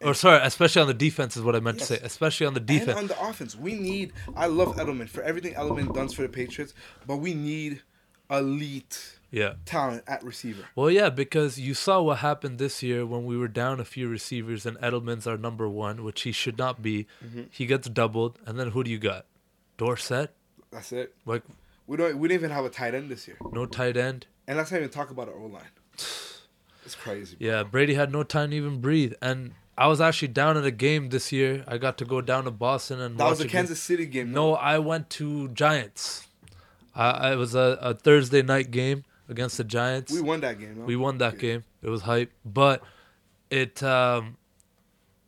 Or sorry, especially on the defense is what I meant Yes. to say. Especially on the defense. And on the offense, we need. I love Edelman for everything Edelman does for the Patriots, but we need elite yeah. talent at receiver. Well, yeah, because you saw what happened this year when we were down a few receivers and Edelman's our number one, which he should not be. Mm-hmm. He gets doubled, and then who do you got? Dorsett, That's it. like We don't. We didn't even have a tight end this year, no tight end. and let's not even talk about our O line. It's crazy. bro. Yeah, Brady had no time to even breathe. And I was actually down at a game this year. I got to go down to Boston and That was a a game. Kansas City game. No, I went to Giants. I, it was a, a Thursday night game against the Giants. we won that game. No? We won that Yeah. game. It was hype, but it, um,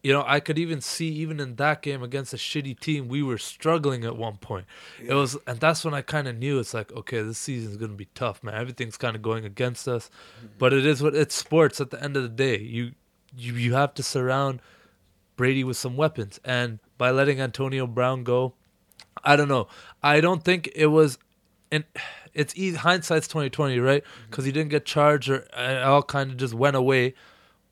you know, I could even see even in that game against a shitty team, we were struggling at one point. It was, and that's when I kind of knew it's like, okay, this season's gonna be tough, man. Everything's kind of going against us, Mm-hmm. but it is what it's sports. At the end of the day, you you you have to surround Brady with some weapons, and by letting Antonio Brown go, I don't know. I don't think it was, and it's easy, hindsight's twenty twenty, right? Because he didn't get charged or it all kind of just went away.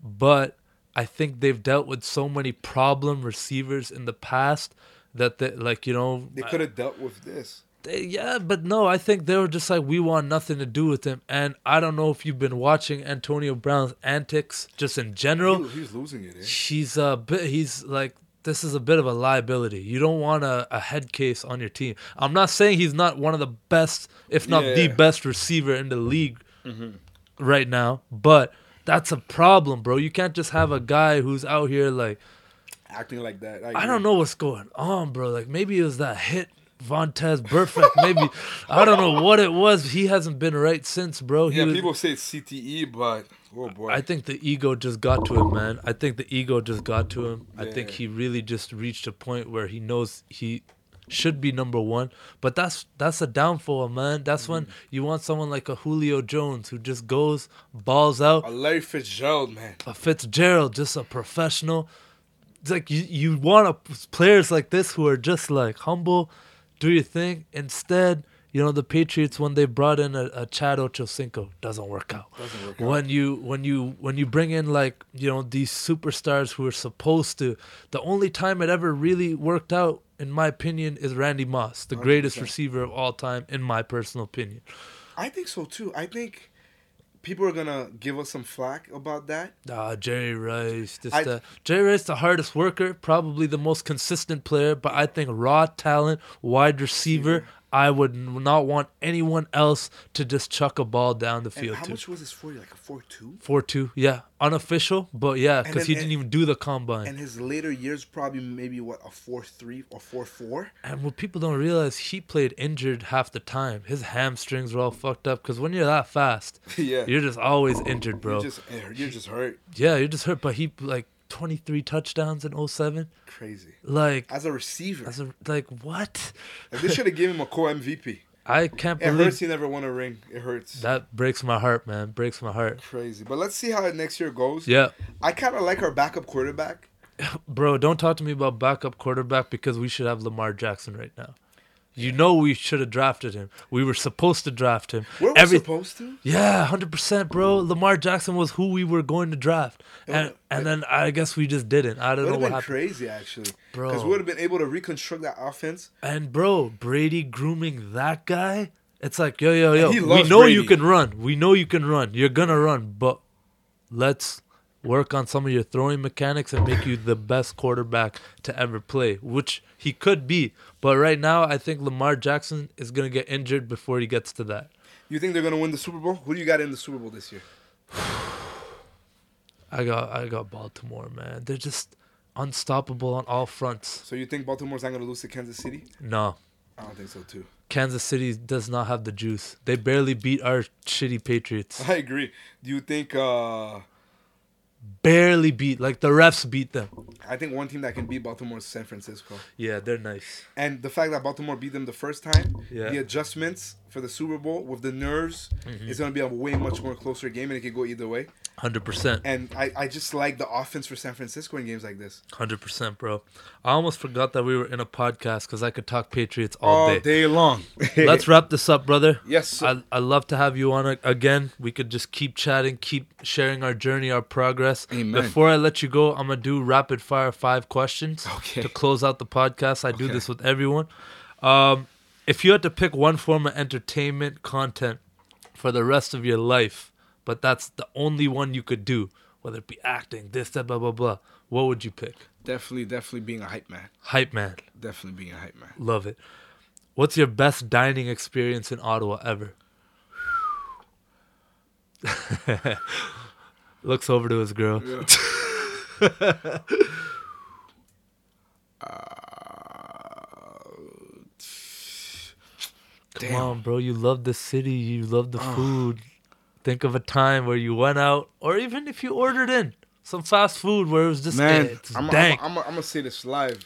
But I think they've dealt with so many problem receivers in the past that they like you know They could have dealt with this. they- yeah, but no, I think they were just like we want nothing to do with him. And I don't know if you've been watching Antonio Brown's antics just in general He, he was losing it. Eh? he's a bit he's like this is a bit of a liability. You don't want a, a head case on your team. I'm not saying he's not one of the best if not the Yeah. best receiver in the league mm-hmm. right now but that's a problem bro. You can't just have a guy who's out here like Acting like that. i don't know what's going on bro. Like maybe it was that hit Vontaze Burfict, maybe I don't know what it was. He hasn't been right since, bro. He Yeah, was, people say CTE, but oh boy. I think the ego just got to him, man. I think the ego just got to him. I think he really just reached a point where he knows he should be number one. But that's that's a downfall, man. That's when Mm-hmm. you want someone like a Julio Jones who just goes balls out. a Larry Fitzgerald, man. A Fitzgerald, just a professional. It's like you you want a, players like this who are just like humble, do your thing. Instead, you know the Patriots when they brought in a, a Chad Ochocinco doesn't work out Doesn't work out. when you when you when you bring in like you know these superstars who are supposed to the only time it ever really worked out in my opinion is Randy Moss the greatest 100%. receiver of all time in my personal opinion I think so too. I think people are gonna give us some flack about that. ah Jerry Rice this I- that. Jerry Rice the hardest worker probably the most consistent player but I think raw talent wide receiver I would not want anyone else to just chuck a ball down the field. And how to much was his forty? Like a four two. four two yeah unofficial but yeah because he didn't even do the combine And his later years probably maybe what a four three or four four. And what people don't realize, he played injured half the time. His hamstrings were all fucked up because when you're that fast, yeah. you're just always injured, bro. You're just eh, you're just hurt. yeah, you're just hurt. But he like 23 touchdowns in 07. Crazy. Like, As a receiver, as a, like what? like, they should have given him a co MVP. I can't It hurts believe he never won a ring. It hurts. that breaks my heart, man. Breaks my heart. Crazy. But let's see how next year goes. Yeah, I kind of like our backup quarterback. bro. Don't talk to me about backup quarterback because we should have Lamar Jackson right now. You know we should have drafted him. We were supposed to draft him. Were we Every- supposed to? Yeah, hundred percent, bro. Lamar Jackson was who we were going to draft, and and then I guess we just didn't. I don't know what been happened. crazy actually, Bro. because we would have been able to reconstruct that offense. And bro, Brady grooming that guy. It's like yo yo yo. We know you can run. We know you can run. You're gonna run, but let's work on some of your throwing mechanics and make you the best quarterback to ever play, which he could be. But right now, I think Lamar Jackson is gonna get injured before he gets to that. You think they're gonna win the Super Bowl? Who do you got in the Super Bowl this year? I got I got Baltimore, man. They're just unstoppable on all fronts. So you think Baltimore's not gonna lose to Kansas City? No. I don't think so too. Kansas City does not have the juice. They barely beat our shitty Patriots. I agree. Do you think uh barely beat. Like the refs beat them. I think one team that can beat Baltimore is San Francisco. Yeah, they're nice. And the fact that Baltimore beat them the first time, Yeah. the adjustments for the Super Bowl with the nerves, Mm-hmm. it's going to be a way much more closer game and it could go either way. Hundred percent. And I, I just like the offense for San Francisco in games like this. Hundred percent, bro. I almost forgot that we were in a podcast because I could talk Patriots all, All day. day long. Let's wrap this up, brother. Yes, sir. I I love to have you on again. We could just keep chatting, keep sharing our journey, our progress. Amen. Before I let you go, I'm gonna do rapid fire five questions Okay. to close out the podcast. I do this with everyone. Um, if you had to pick one form of entertainment content for the rest of your life, but that's the only one you could do, whether it be acting, this, that, blah, blah, blah, what would you pick? definitely, definitely being a hype man. Hype man. Definitely being a hype man. Love it. What's your best dining experience in Ottawa ever? Looks over to his girl. Come uh, Damn. on, bro. You love the city. You love the food. Think of a time where you went out, or even if you ordered in some fast food where it was just Man, eh, it's I'm dank. going to say this live.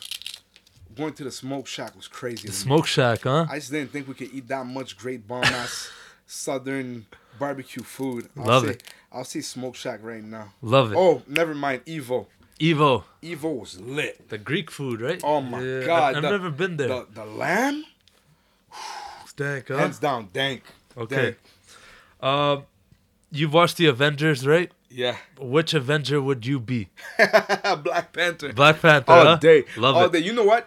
Going to the smoke shack was crazy. to me. Smoke shack, huh? I just didn't think we could eat that much great bomb ass southern barbecue food. I'll Love say, it. I'll say smoke shack right now. Love it. Oh, never mind. Evo. Evo, Evo was lit. the Greek food, right? Oh my Yeah, god. I've the- never been there. The, the lamb, dank, huh? hands down, dank. Okay. Um, you've watched the Avengers, right? Yeah. Which Avenger would you be? Black Panther. Black Panther. all huh? day. Love all it. day. You know what?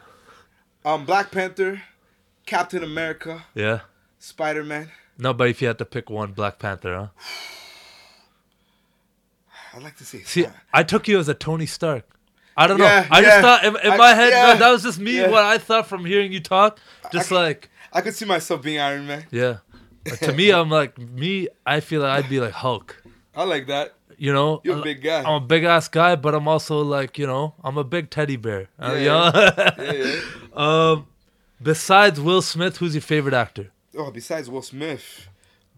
Um, Black Panther, Captain America, Yeah. Spider Man. No, but if you had to pick one, Black Panther, huh? I'd like to say. See, I took you as a Tony Stark. I don't Yeah, know. I yeah. just thought in, in I- my head, yeah, man, that was just me. What I thought from hearing you talk, just I- like I could see myself being Iron Man. yeah. To me, I'm like me. I feel like I'd be like Hulk. I like that. You know, You're a big guy. I'm a big ass guy, but I'm also like you know, I'm a big teddy bear. Uh, you Yeah, know? Yeah, yeah. um, besides Will Smith, who's your favorite actor? Oh, besides Will Smith,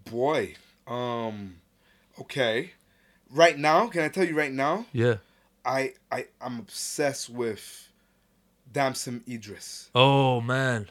boy. Um, okay. Right now, can I tell you right now? Yeah. I I I'm obsessed with Damson Idris. Oh man,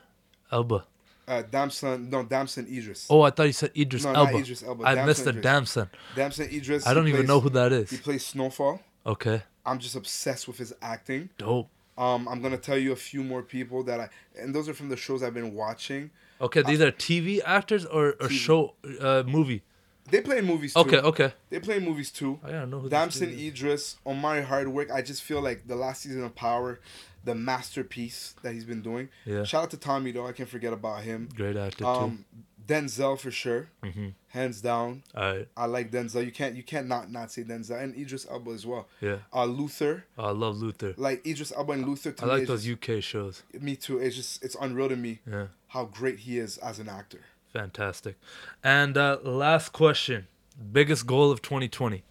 Elba. Uh, Damson, no, Damson Idris. Oh, I thought you said Idris No, not Idris Elba, I Damson missed the Idris. Damson. Damson Idris. I don't even plays- know who that is. He plays Snowfall. Okay, I'm just obsessed with his acting. dope. Um, I'm gonna tell you a few more people that I, and those are from the shows I've been watching. Okay, these are TV actors or, or TV. show uh, movie. They play in movies too. Okay, okay. They play in movies too. I don't know who Damson. Idris, Omari Hardwick. I just feel like the last season of Power, the masterpiece that he's been doing. Yeah. Shout out to Tommy though. I can't forget about him. Great actor Um, Denzel for sure, too. hmm hands down. All right. I like Denzel. You can't you can't not not say Denzel and Idris Elba as well. Yeah. Uh, Luther, Oh, I love Luther. like Idris Elba and Luther. To I like those just- UK shows. me too. It's just it's unreal to me Yeah. how great he is as an actor. Fantastic. And uh, last question. Biggest goal of 2020.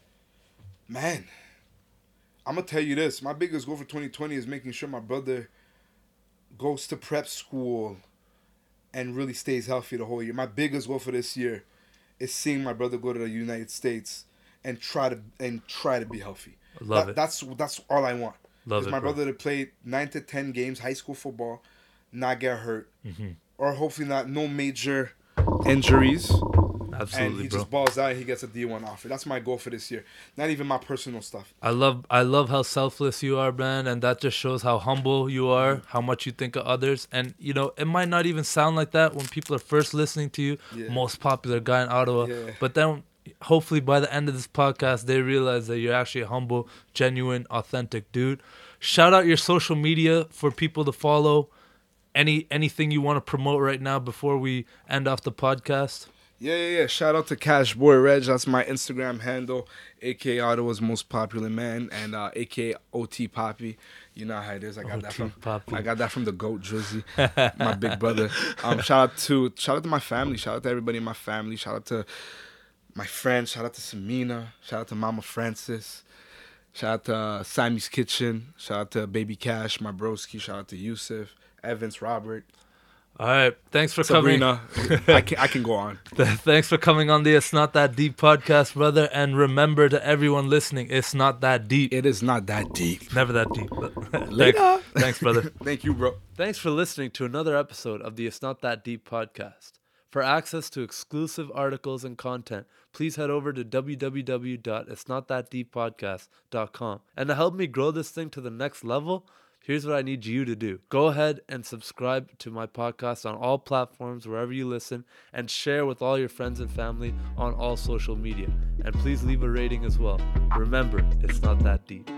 Man, I'm gonna tell you this. My biggest goal for 2020 is making sure my brother goes to prep school and really stays healthy the whole year. My biggest goal for this year is seeing my brother go to the United States and try to and try to be healthy. Love That- it. That's that's all I want. Love it, my bro. brother to play nine to ten games, high school football, not get hurt, Mhm. or hopefully not no major injuries, and Absolutely, he bro. just balls out and he gets a D1 offer. That's my goal for this year. Not even my personal stuff. I love I love how selfless you are, man, and that just shows how humble you are, mm-hmm. how much you think of others. And you know, it might not even sound like that when people are first listening to you, Yeah. most popular guy in Ottawa. Yeah. But then hopefully by the end of this podcast they realize that you're actually a humble, genuine, authentic dude. Shout out your social media for people to follow. Any anything you want to promote right now before we end off the podcast? Yeah, yeah, yeah. Shout out to Cash Boy Reg. That's my Instagram handle, aka Ottawa's most popular man, and uh, aka OT Poppy. You know how it is. I got that OT from Poppy. I got that from the Goat Drizzy, my big brother. Um, shout out to shout out to my family. Shout out to everybody in my family. Shout out to my friends. Shout out to Samina. Shout out to Mama Francis. Shout out to uh, Sammy's Kitchen. Shout out to Baby Cash, my broski. Shout out to Yusuf, Evans, Robert. All right. Thanks for coming. Sabrina, I can I can go on. Thanks for coming on the It's Not That Deep podcast, brother. And remember to everyone listening, it's not that deep. It is not that deep. Never that deep. thanks, Later. thanks, brother. Thank you, bro. Thanks for listening to another episode of the It's Not That Deep podcast. For access to exclusive articles and content, please head over to www.it'snotthatdeeppodcast.com. And to help me grow this thing to the next level, here's what I need you to do. Go ahead and subscribe to my podcast on all platforms, wherever you listen, and share with all your friends and family on all social media. And please leave a rating as well. Remember, it's not that deep.